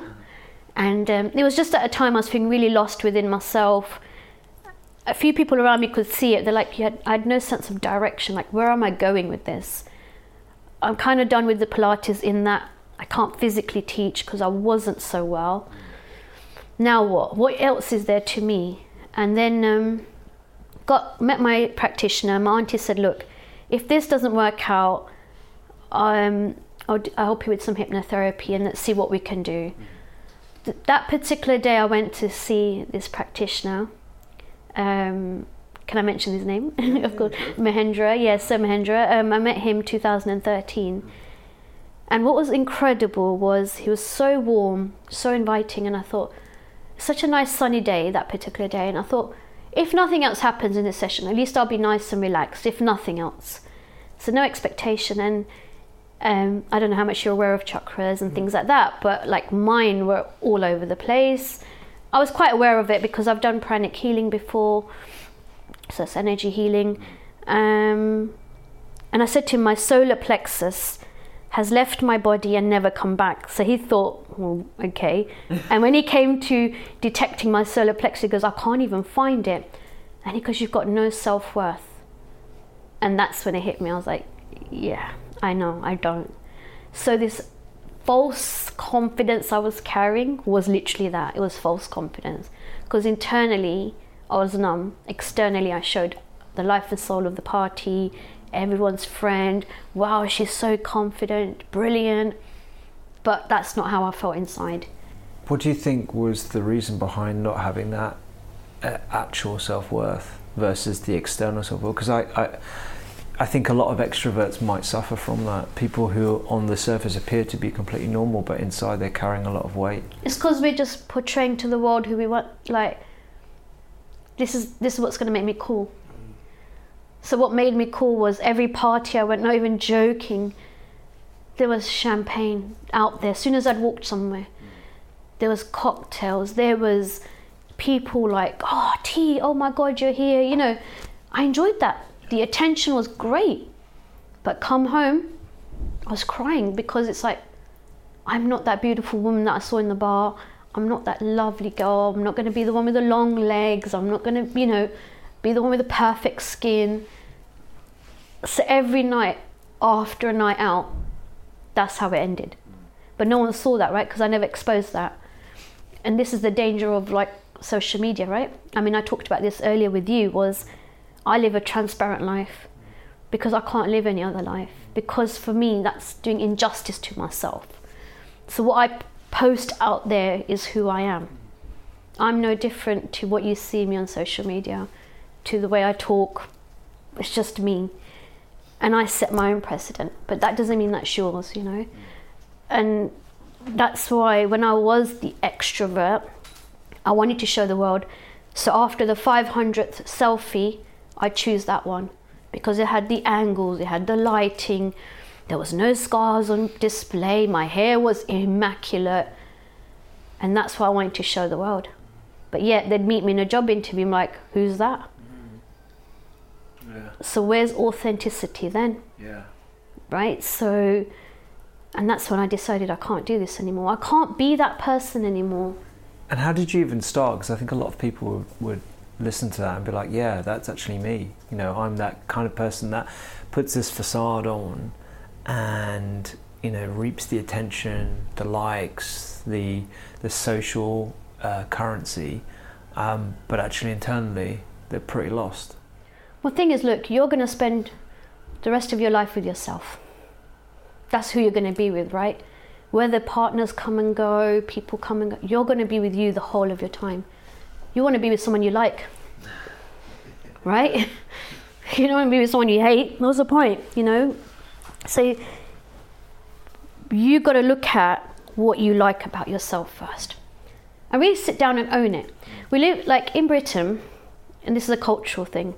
[SPEAKER 1] and um, it was just at a time I was feeling really lost within myself. A few people around me could see it. They're like, yeah, I had no sense of direction. Like, where am I going with this? I'm kind of done with the Pilates in that I can't physically teach because I wasn't so well. Now what? What else is there to me? And then um, got met my practitioner. My auntie said, "Look, if this doesn't work out, um, I'll, I'll help you with some hypnotherapy and let's see what we can do." Th- that particular day, I went to see this practitioner um, can I mention his name? of course, Mahendra. Yes, Sir Mahendra. Um, I met him 2013. And what was incredible was he was so warm, so inviting, and I thought, such a nice sunny day that particular day. And I thought, if nothing else happens in this session, at least I'll be nice and relaxed, if nothing else. So, no expectation. And um, I don't know how much you're aware of chakras and things like that, but like mine were all over the place. I was quite aware of it because I've done pranic healing before, so it's energy healing. Um, and I said to him, my solar plexus has left my body and never come back. So he thought, well, okay. and when he came to detecting my solar plexus, he goes, I can't even find it. And he goes, You've got no self worth. And that's when it hit me. I was like, Yeah, I know, I don't. So this false confidence I was carrying was literally that. It was false confidence. Because internally, I was numb. Externally, I showed the life and soul of the party, everyone's friend. Wow, she's so confident, brilliant. But that's not how I felt inside.
[SPEAKER 2] What do you think was the reason behind not having that uh, actual self worth versus the external self worth? Because I, I, I think a lot of extroverts might suffer from that. People who on the surface appear to be completely normal, but inside they're carrying a lot of weight.
[SPEAKER 1] It's because we're just portraying to the world who we want. Like, this is this is what's going to make me cool. So what made me cool was every party I went, not even joking, there was champagne out there. As soon as I'd walked somewhere, there was cocktails. There was people like, oh, tea, oh my God, you're here. You know, I enjoyed that. The attention was great. But come home, I was crying because it's like, I'm not that beautiful woman that I saw in the bar. I'm not that lovely girl. I'm not going to be the one with the long legs. I'm not going to, you know, be the one with the perfect skin. So every night after a night out, that's how it ended. But no one saw that, right? Because I never exposed that. And this is the danger of like social media, right? I mean, I talked about this earlier with you was I live a transparent life because I can't live any other life. Because for me, that's doing injustice to myself. So what I post out there is who I am. I'm no different to what you see me on social media, to the way I talk. It's just me. And I set my own precedent, but that doesn't mean that's yours, you know? And that's why when I was the extrovert, I wanted to show the world. So after the 500th selfie, I choose that one because it had the angles, it had the lighting, there was no scars on display, my hair was immaculate. And that's what I wanted to show the world. But yet they'd meet me in a job interview, I'm like, who's that?
[SPEAKER 2] Yeah.
[SPEAKER 1] So where's authenticity then?
[SPEAKER 2] Yeah.
[SPEAKER 1] Right? So, and that's when I decided I can't do this anymore. I can't be that person anymore.
[SPEAKER 2] And how did you even start? Because I think a lot of people would, would listen to that and be like, yeah, that's actually me. You know, I'm that kind of person that puts this facade on and, you know, reaps the attention, the likes, the, the social uh, currency, um, but actually internally, they're pretty lost.
[SPEAKER 1] Well, thing is, look, you're going to spend the rest of your life with yourself. That's who you're going to be with, right? Whether partners come and go, people come and go, you're going to be with you the whole of your time. You want to be with someone you like, right? you don't want to be with someone you hate. What's the point, you know? So you got to look at what you like about yourself first, and really sit down and own it. We live like in Britain, and this is a cultural thing.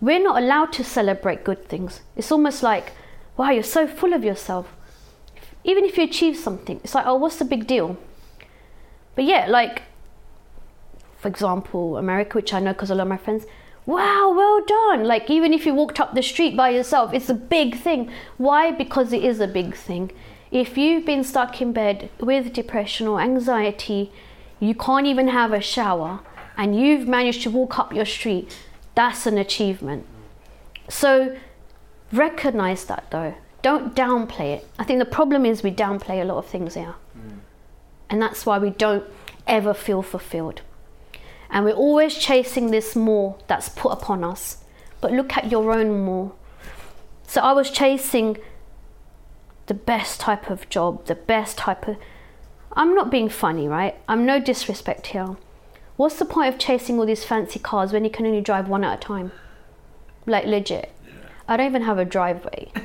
[SPEAKER 1] We're not allowed to celebrate good things. It's almost like, wow, you're so full of yourself. Even if you achieve something, it's like, oh, what's the big deal? But yeah, like, for example, America, which I know because a lot of my friends, wow, well done. Like, even if you walked up the street by yourself, it's a big thing. Why? Because it is a big thing. If you've been stuck in bed with depression or anxiety, you can't even have a shower, and you've managed to walk up your street, that's an achievement. So recognize that though. Don't downplay it. I think the problem is we downplay a lot of things here. Hmm. And that's why we don't ever feel fulfilled. And we're always chasing this more that's put upon us. But look at your own more. So I was chasing the best type of job, the best type of. I'm not being funny, right? I'm no disrespect here. What's the point of chasing all these fancy cars when you can only drive one at a time? Like legit. I don't even have a driveway.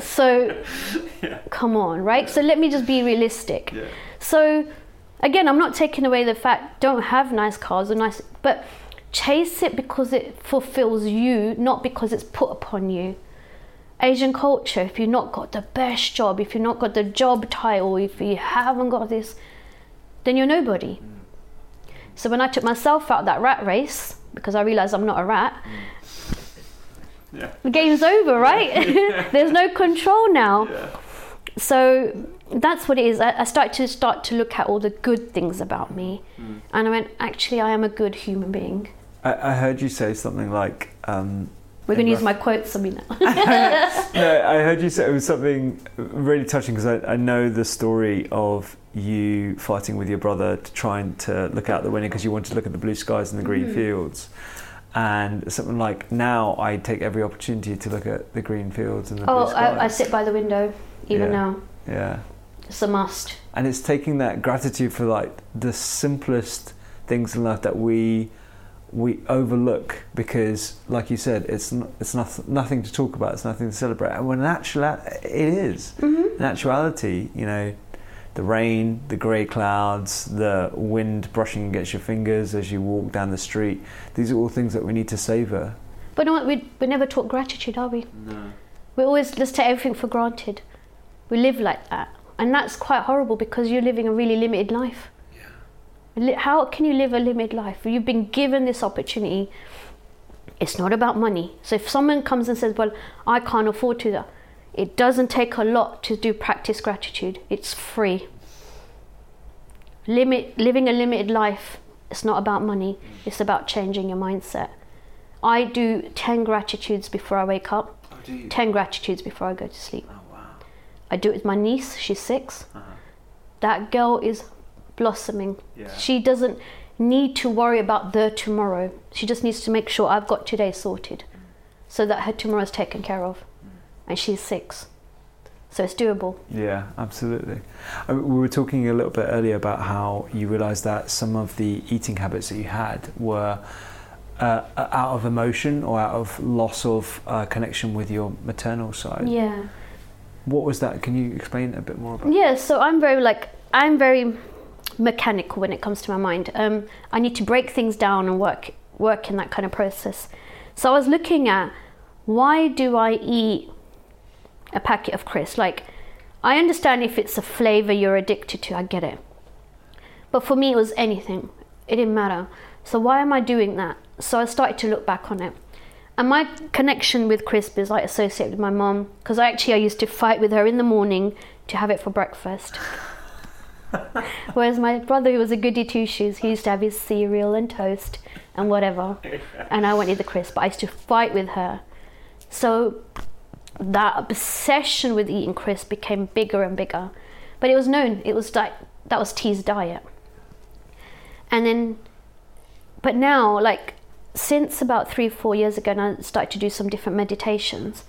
[SPEAKER 1] So come on, right? So let me just be realistic. So again, I'm not taking away the fact don't have nice cars or nice but chase it because it fulfills you, not because it's put upon you. Asian culture, if you've not got the best job, if you've not got the job title, if you haven't got this, then you're nobody. Mm. So when I took myself out of that rat race, because I realized I'm not a rat, the game's over, right? There's no control now. So that's what it is. I, I started to start to look at all the good things about me, and I went, actually, I am a good human being.
[SPEAKER 2] I, I heard you say something like. Um,
[SPEAKER 1] We're going to use my quotes, Sabina.
[SPEAKER 2] no, I heard you say it was something really touching because I, I know the story of you fighting with your brother to try and to look out the window because you wanted to look at the blue skies and the green mm. fields. And something like now I take every opportunity to look at the green fields and the
[SPEAKER 1] oh,
[SPEAKER 2] blue skies.
[SPEAKER 1] I, I sit by the window even
[SPEAKER 2] Yeah.
[SPEAKER 1] now.
[SPEAKER 2] Yeah.
[SPEAKER 1] It's a must.
[SPEAKER 2] And it's taking that gratitude for like the simplest things in life that we we overlook because, like you said, it's n- it's not, nothing to talk about. It's nothing to celebrate. And when in actual it is. Mm-hmm. In actuality, you know, the rain, the grey clouds, the wind brushing against your fingers as you walk down the street. These are all things that we need to savor.
[SPEAKER 1] But you know what? We, we never taught gratitude, are we? No. We always just take everything for granted. We live like that. And that's quite horrible because you're living a really limited life. How can you live a limited life? You've been given this opportunity. It's not about money. So if someone comes and says, Well, I can't afford to, that, it doesn't take a lot to do practice gratitude. It's free. Limit, living a limited life, it's not about money, it's about changing your mindset. I do 10 gratitudes before I wake up, 10 gratitudes before I go to sleep. Oh, wow. I do it with my niece, she's 6 uh-huh. That girl is blossoming. She doesn't need to worry about the tomorrow. She just needs to make sure I've got today sorted so that her tomorrow is taken care of. And she's six. So it's doable.
[SPEAKER 2] Yeah, absolutely. I mean, we were talking a little bit earlier about how you realised that some of the eating habits that you had were uh, out of emotion or out of loss of uh, connection with your maternal side.
[SPEAKER 1] Yeah.
[SPEAKER 2] What was that? Can you explain a bit more about?
[SPEAKER 1] Yeah, so I'm very like I'm very mechanical when it comes to my mind. Um, I need to break things down and work work in that kind of process. So I was looking at why do I eat a packet of crisps? Like I understand if it's a flavor you're addicted to, I get it. But for me, it was anything. It didn't matter. So why am I doing that? So I started to look back on it. And my connection with crisp is like associated with my mom because I actually I used to fight with her in the morning to have it for breakfast. Whereas my brother, who was a goody two shoes, he used to have his cereal and toast and whatever, and I wanted the crisp. But I used to fight with her. So that obsession with eating crisp became bigger and bigger. But it was known. It was like that was T's diet. And then, but now, like since about three, four years ago, and I started to do some different meditations.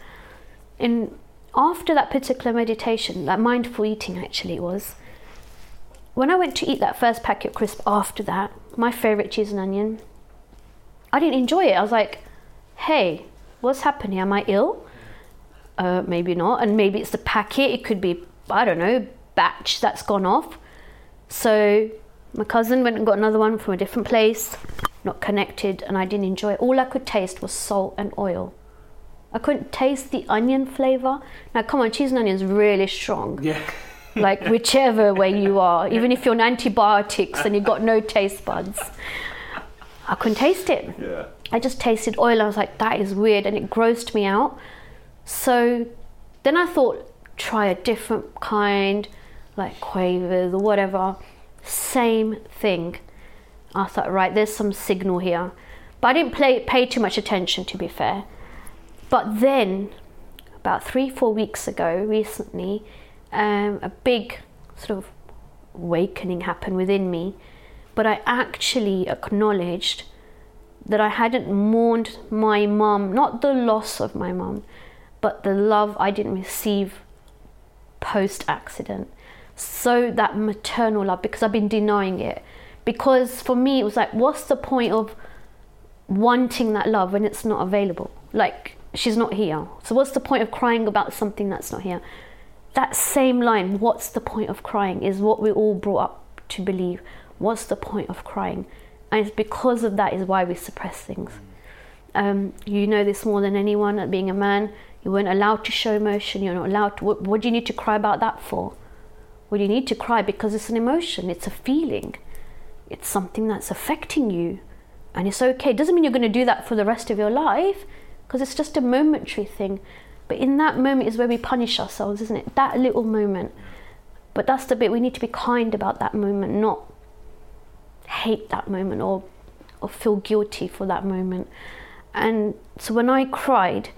[SPEAKER 1] And after that particular meditation, that mindful eating actually was, when I went to eat that first packet crisp after that, my favorite cheese and onion, I didn't enjoy it. I was like, hey, what's happening? Am I ill? Uh, maybe not. And maybe it's the packet. It could be, I don't know, batch that's gone off. So my cousin went and got another one from a different place, not connected, and I didn't enjoy it. All I could taste was salt and oil. I couldn't taste the onion flavor. Now, come on, cheese and onion is really strong.
[SPEAKER 2] Yeah.
[SPEAKER 1] Like whichever way you are, even if you're on antibiotics and you've got no taste buds, I couldn't taste it.
[SPEAKER 2] Yeah.
[SPEAKER 1] I just tasted oil. I was like, that is weird, and it grossed me out. So then I thought, try a different kind, like quavers or whatever. Same thing. I thought, right, there's some signal here. But I didn't play, pay too much attention, to be fair. But then, about three, four weeks ago, recently, um, a big sort of awakening happened within me. But I actually acknowledged that I hadn't mourned my mum, not the loss of my mum, but the love I didn't receive post accident. So that maternal love, because I've been denying it, because for me it was like what's the point of wanting that love when it's not available like she's not here so what's the point of crying about something that's not here that same line what's the point of crying is what we all brought up to believe. What's the point of crying? And it's because of that is why we suppress things. Um, you know this more than anyone that being a man you weren't allowed to show emotion you're not allowed to what, what do you need to cry about that for? Well you need to cry because it's an emotion it's a feeling. It's something that's affecting you. And it's okay. It doesn't mean you're going to do that for the rest of your life because it's just a momentary thing. But in that moment is where we punish ourselves, isn't it? That little moment. But that's the bit we need to be kind about that moment, not hate that moment or or feel guilty for that moment. And so when I cried,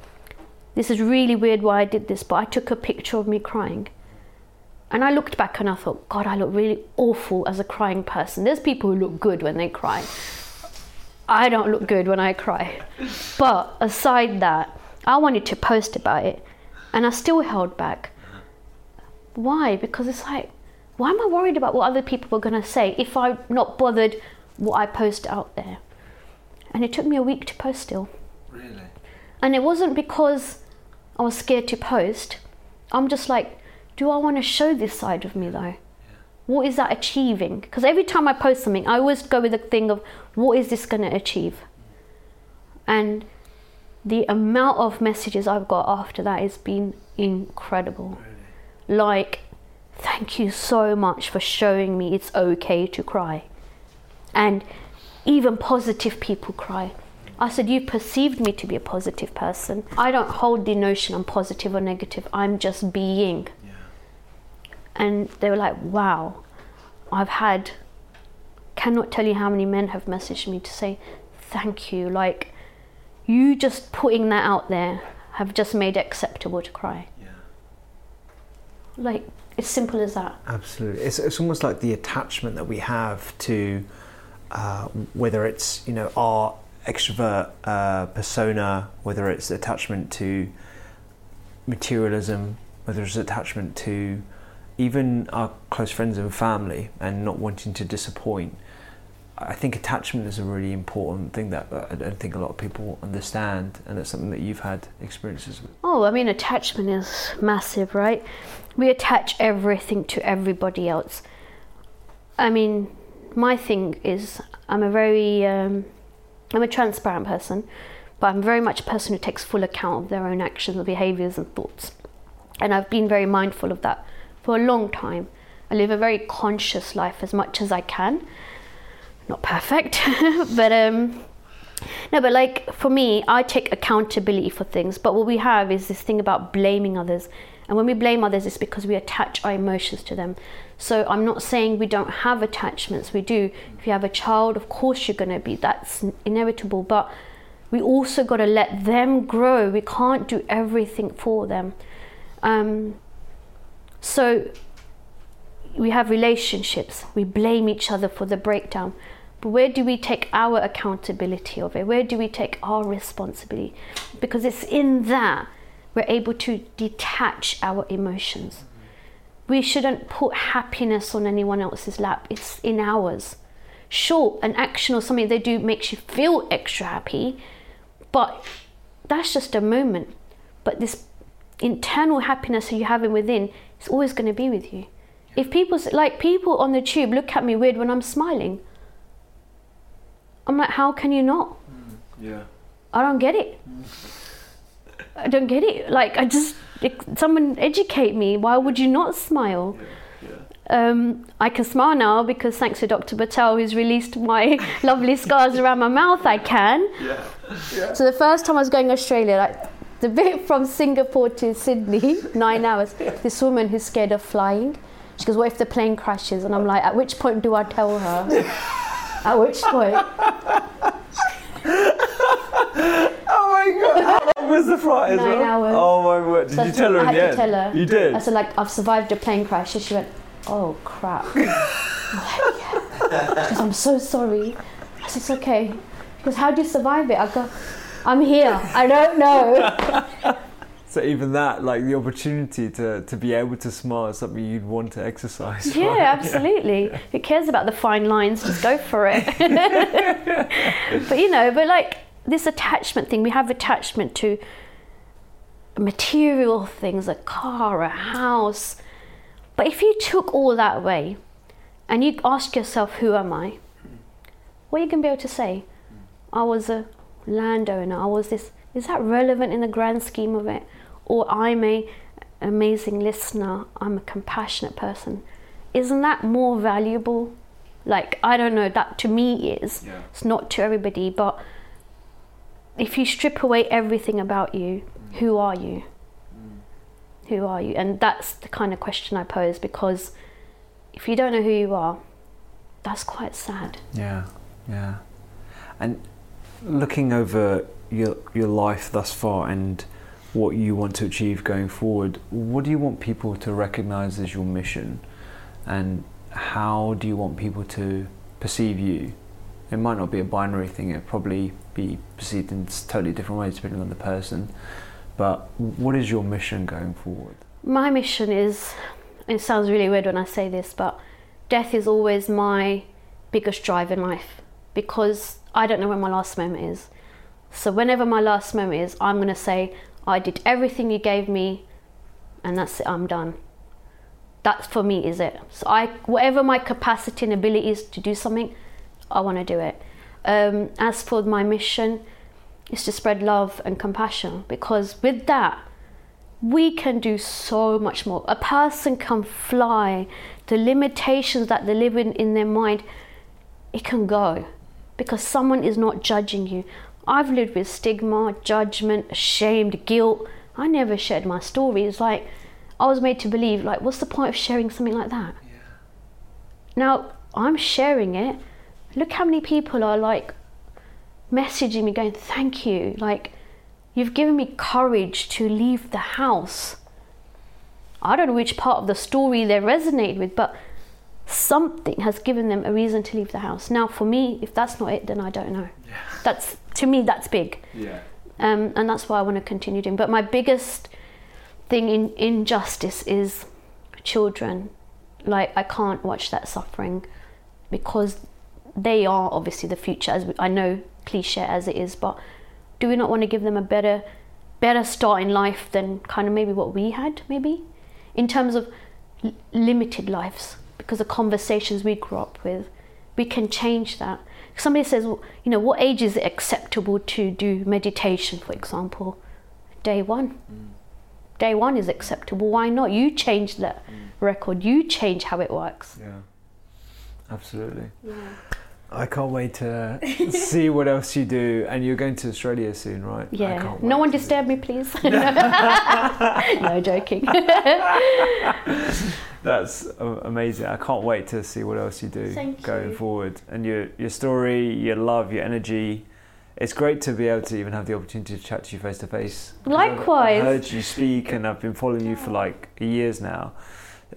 [SPEAKER 1] this is really weird why I did this, but I took a picture of me crying. And I looked back and I thought, God, I look really awful as a crying person. There's people who look good when they cry. I don't look good when I cry. But aside that, I wanted to post about it and I still held back. Why? Because it's like, why am I worried about what other people were going to say if I'm not bothered what I post out there? And it took me a week to post still.
[SPEAKER 2] Really?
[SPEAKER 1] And it wasn't because I was scared to post. I'm just like, do I want to show this side of me though? What is that achieving? Because every time I post something, I always go with the thing of what is this going to achieve? And the amount of messages I've got after that has been incredible. Like, thank you so much for showing me it's okay to cry. And even positive people cry. I said, You perceived me to be a positive person. I don't hold the notion I'm positive or negative, I'm just being. And they were like, Wow, I've had, cannot tell you how many men have messaged me to say, Thank you. Like, you just putting that out there have just made it acceptable to cry.
[SPEAKER 2] Yeah.
[SPEAKER 1] Like, it's simple as that.
[SPEAKER 4] Absolutely, it's, it's almost like the attachment that we have to uh, whether it's you know our extrovert uh, persona, whether it's attachment to materialism, whether it's attachment to even our close friends and family, and not wanting to disappoint. I think attachment is a really important thing that I don't think a lot of people understand, and it's something that you've had experiences with.
[SPEAKER 1] Oh, I mean, attachment is massive, right? We attach everything to everybody else. I mean, my thing is, I'm a very, um, I'm a transparent person, but I'm very much a person who takes full account of their own actions, and behaviors, and thoughts. And I've been very mindful of that for a long time. I live a very conscious life as much as I can. Not perfect, but um, no, but like for me, I take accountability for things. But what we have is this thing about blaming others. And when we blame others, it's because we attach our emotions to them. So I'm not saying we don't have attachments. We do. If you have a child, of course you're going to be. That's inevitable. But we also got to let them grow. We can't do everything for them. Um, so we have relationships. We blame each other for the breakdown. But where do we take our accountability of it? Where do we take our responsibility? Because it's in that we're able to detach our emotions. We shouldn't put happiness on anyone else's lap, it's in ours. Sure, an action or something they do makes you feel extra happy, but that's just a moment. But this internal happiness that you have within is always going to be with you. If people like people on the tube look at me weird when I'm smiling, I'm like, how can you not?
[SPEAKER 2] Yeah.
[SPEAKER 1] I don't get it. I don't get it. Like, I just, someone educate me. Why would you not smile? Um, I can smile now because thanks to Dr. Patel, who's released my lovely scars around my mouth, I can.
[SPEAKER 2] Yeah. yeah.
[SPEAKER 1] So the first time I was going to Australia, like the bit from Singapore to Sydney, nine hours, this woman who's scared of flying, she goes, what if the plane crashes? And I'm like, at which point do I tell her? at which point?
[SPEAKER 2] Oh my god! How long was the flight as
[SPEAKER 1] Nine
[SPEAKER 2] well?
[SPEAKER 1] hours.
[SPEAKER 2] Oh my word! Did
[SPEAKER 1] So
[SPEAKER 2] you tell her
[SPEAKER 1] I
[SPEAKER 2] in the end?
[SPEAKER 1] tell her.
[SPEAKER 2] You did.
[SPEAKER 1] I said, like, I've survived a plane crash. And she went, oh crap. I'm like, yeah. She goes, I'm so sorry. I said, it's okay. Goes, how do you survive it? I go, I'm here. I don't know.
[SPEAKER 2] So even that, like the opportunity to, to be able to smile is something you'd want to exercise.
[SPEAKER 1] Yeah,
[SPEAKER 2] right?
[SPEAKER 1] absolutely. Who cares about the fine lines? Just go for it. but you know, but like this attachment thing, we have attachment to material things, a car, a house. But if you took all that away and you ask yourself, who am I? What are you going to be able to say? I was a landowner, I was this. Is that relevant in the grand scheme of it? Or I'm a amazing listener, I'm a compassionate person. Isn't that more valuable? Like, I don't know, that to me is.
[SPEAKER 2] Yeah.
[SPEAKER 1] It's not to everybody, but if you strip away everything about you, mm. who are you? Mm. Who are you? And that's the kind of question I pose because if you don't know who you are, that's quite sad.
[SPEAKER 2] Yeah, yeah. And looking over your your life thus far and what you want to achieve going forward, what do you want people to recognize as your mission? And how do you want people to perceive you? It might not be a binary thing, it'll probably be perceived in totally different ways depending on the person. But what is your mission going forward?
[SPEAKER 1] My mission is, it sounds really weird when I say this, but death is always my biggest drive in life because I don't know when my last moment is. So, whenever my last moment is, I'm going to say, I did everything you gave me, and that's it, I'm done. That's for me, is it? So, I, whatever my capacity and ability is to do something, I want to do it. Um, as for my mission, is to spread love and compassion because with that, we can do so much more. A person can fly. The limitations that they live in in their mind, it can go because someone is not judging you. I've lived with stigma, judgment, ashamed, guilt. I never shared my story. It's like I was made to believe, like, what's the point of sharing something like that? Now I'm sharing it. Look how many people are like messaging me, going, "Thank you." Like, you've given me courage to leave the house. I don't know which part of the story they resonate with, but something has given them a reason to leave the house. Now, for me, if that's not it, then I don't know. That's to me, that's big,
[SPEAKER 2] Yeah.
[SPEAKER 1] um, and that's why I want to continue doing. But my biggest thing in injustice is children. Like I can't watch that suffering because they are obviously the future. As we, I know, cliche as it is, but do we not want to give them a better, better start in life than kind of maybe what we had, maybe, in terms of l- limited lives? Because the conversations we grew up with, we can change that. Somebody says, well, you know, what age is it acceptable to do meditation, for example? Day one. Mm. Day one is acceptable. Why not? You change that mm. record. You change how it works.
[SPEAKER 2] Yeah. Absolutely. I can't wait to see what else you do. And you're going to Australia soon, right?
[SPEAKER 1] Yeah. No one disturb me, please. no, joking.
[SPEAKER 2] That's amazing. I can't wait to see what else you do
[SPEAKER 1] Thank
[SPEAKER 2] going
[SPEAKER 1] you.
[SPEAKER 2] forward. And your your story, your love, your energy. It's great to be able to even have the opportunity to chat to you face to face.
[SPEAKER 1] Likewise.
[SPEAKER 2] I've heard you speak, and I've been following you for like years now.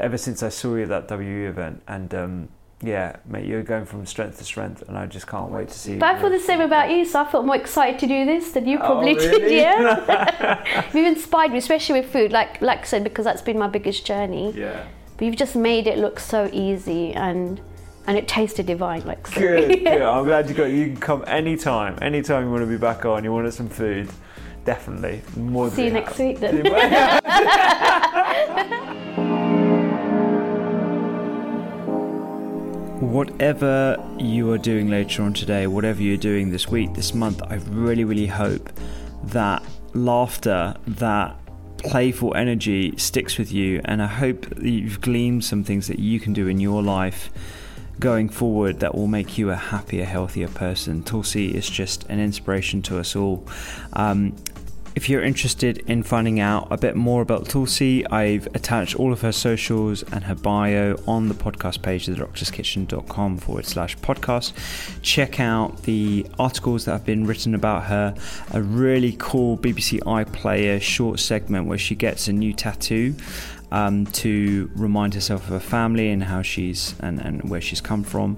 [SPEAKER 2] Ever since I saw you at that WE event, and um, yeah, mate, you're going from strength to strength, and I just can't wait to see. You.
[SPEAKER 1] But I feel the same about you, so I felt more excited to do this than you
[SPEAKER 2] Oh,
[SPEAKER 1] probably did. Yeah. You've inspired me, especially with food, like like I said, because that's been my biggest journey.
[SPEAKER 2] Yeah.
[SPEAKER 1] But you've just made it look so easy and and it tasted divine, like so.
[SPEAKER 2] Good, good. I'm glad you got. You can come anytime. Anytime you want to be back on, you wanted some food, definitely. More than
[SPEAKER 1] See you next week then.
[SPEAKER 3] Whatever you are doing later on today, whatever you're doing this week, this month, I really, really hope that laughter, that playful energy sticks with you. And I hope that you've gleaned some things that you can do in your life going forward that will make you a happier, healthier person. Tulsi is just an inspiration to us all. Um, if you're interested in finding out a bit more about Tulsi, I've attached all of her socials and her bio on the podcast page at thedoctorskitchen.com forward slash podcast. Check out the articles that have been written about her, a really cool BBC iPlayer short segment where she gets a new tattoo. Um, to remind herself of her family and how she's and, and where she's come from.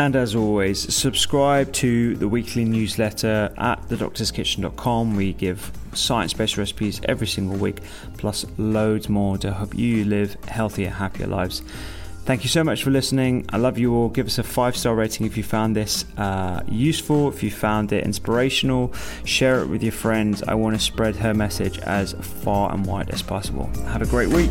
[SPEAKER 3] And as always, subscribe to the weekly newsletter at thedoctorskitchen.com. We give
[SPEAKER 2] science based recipes every single week, plus loads more to help you live healthier, happier lives. Thank you so much for listening. I love you all. Give us a five star rating if you found this uh, useful, if you found it inspirational. Share it with your friends. I want to spread her message as far and wide as possible. Have a great week.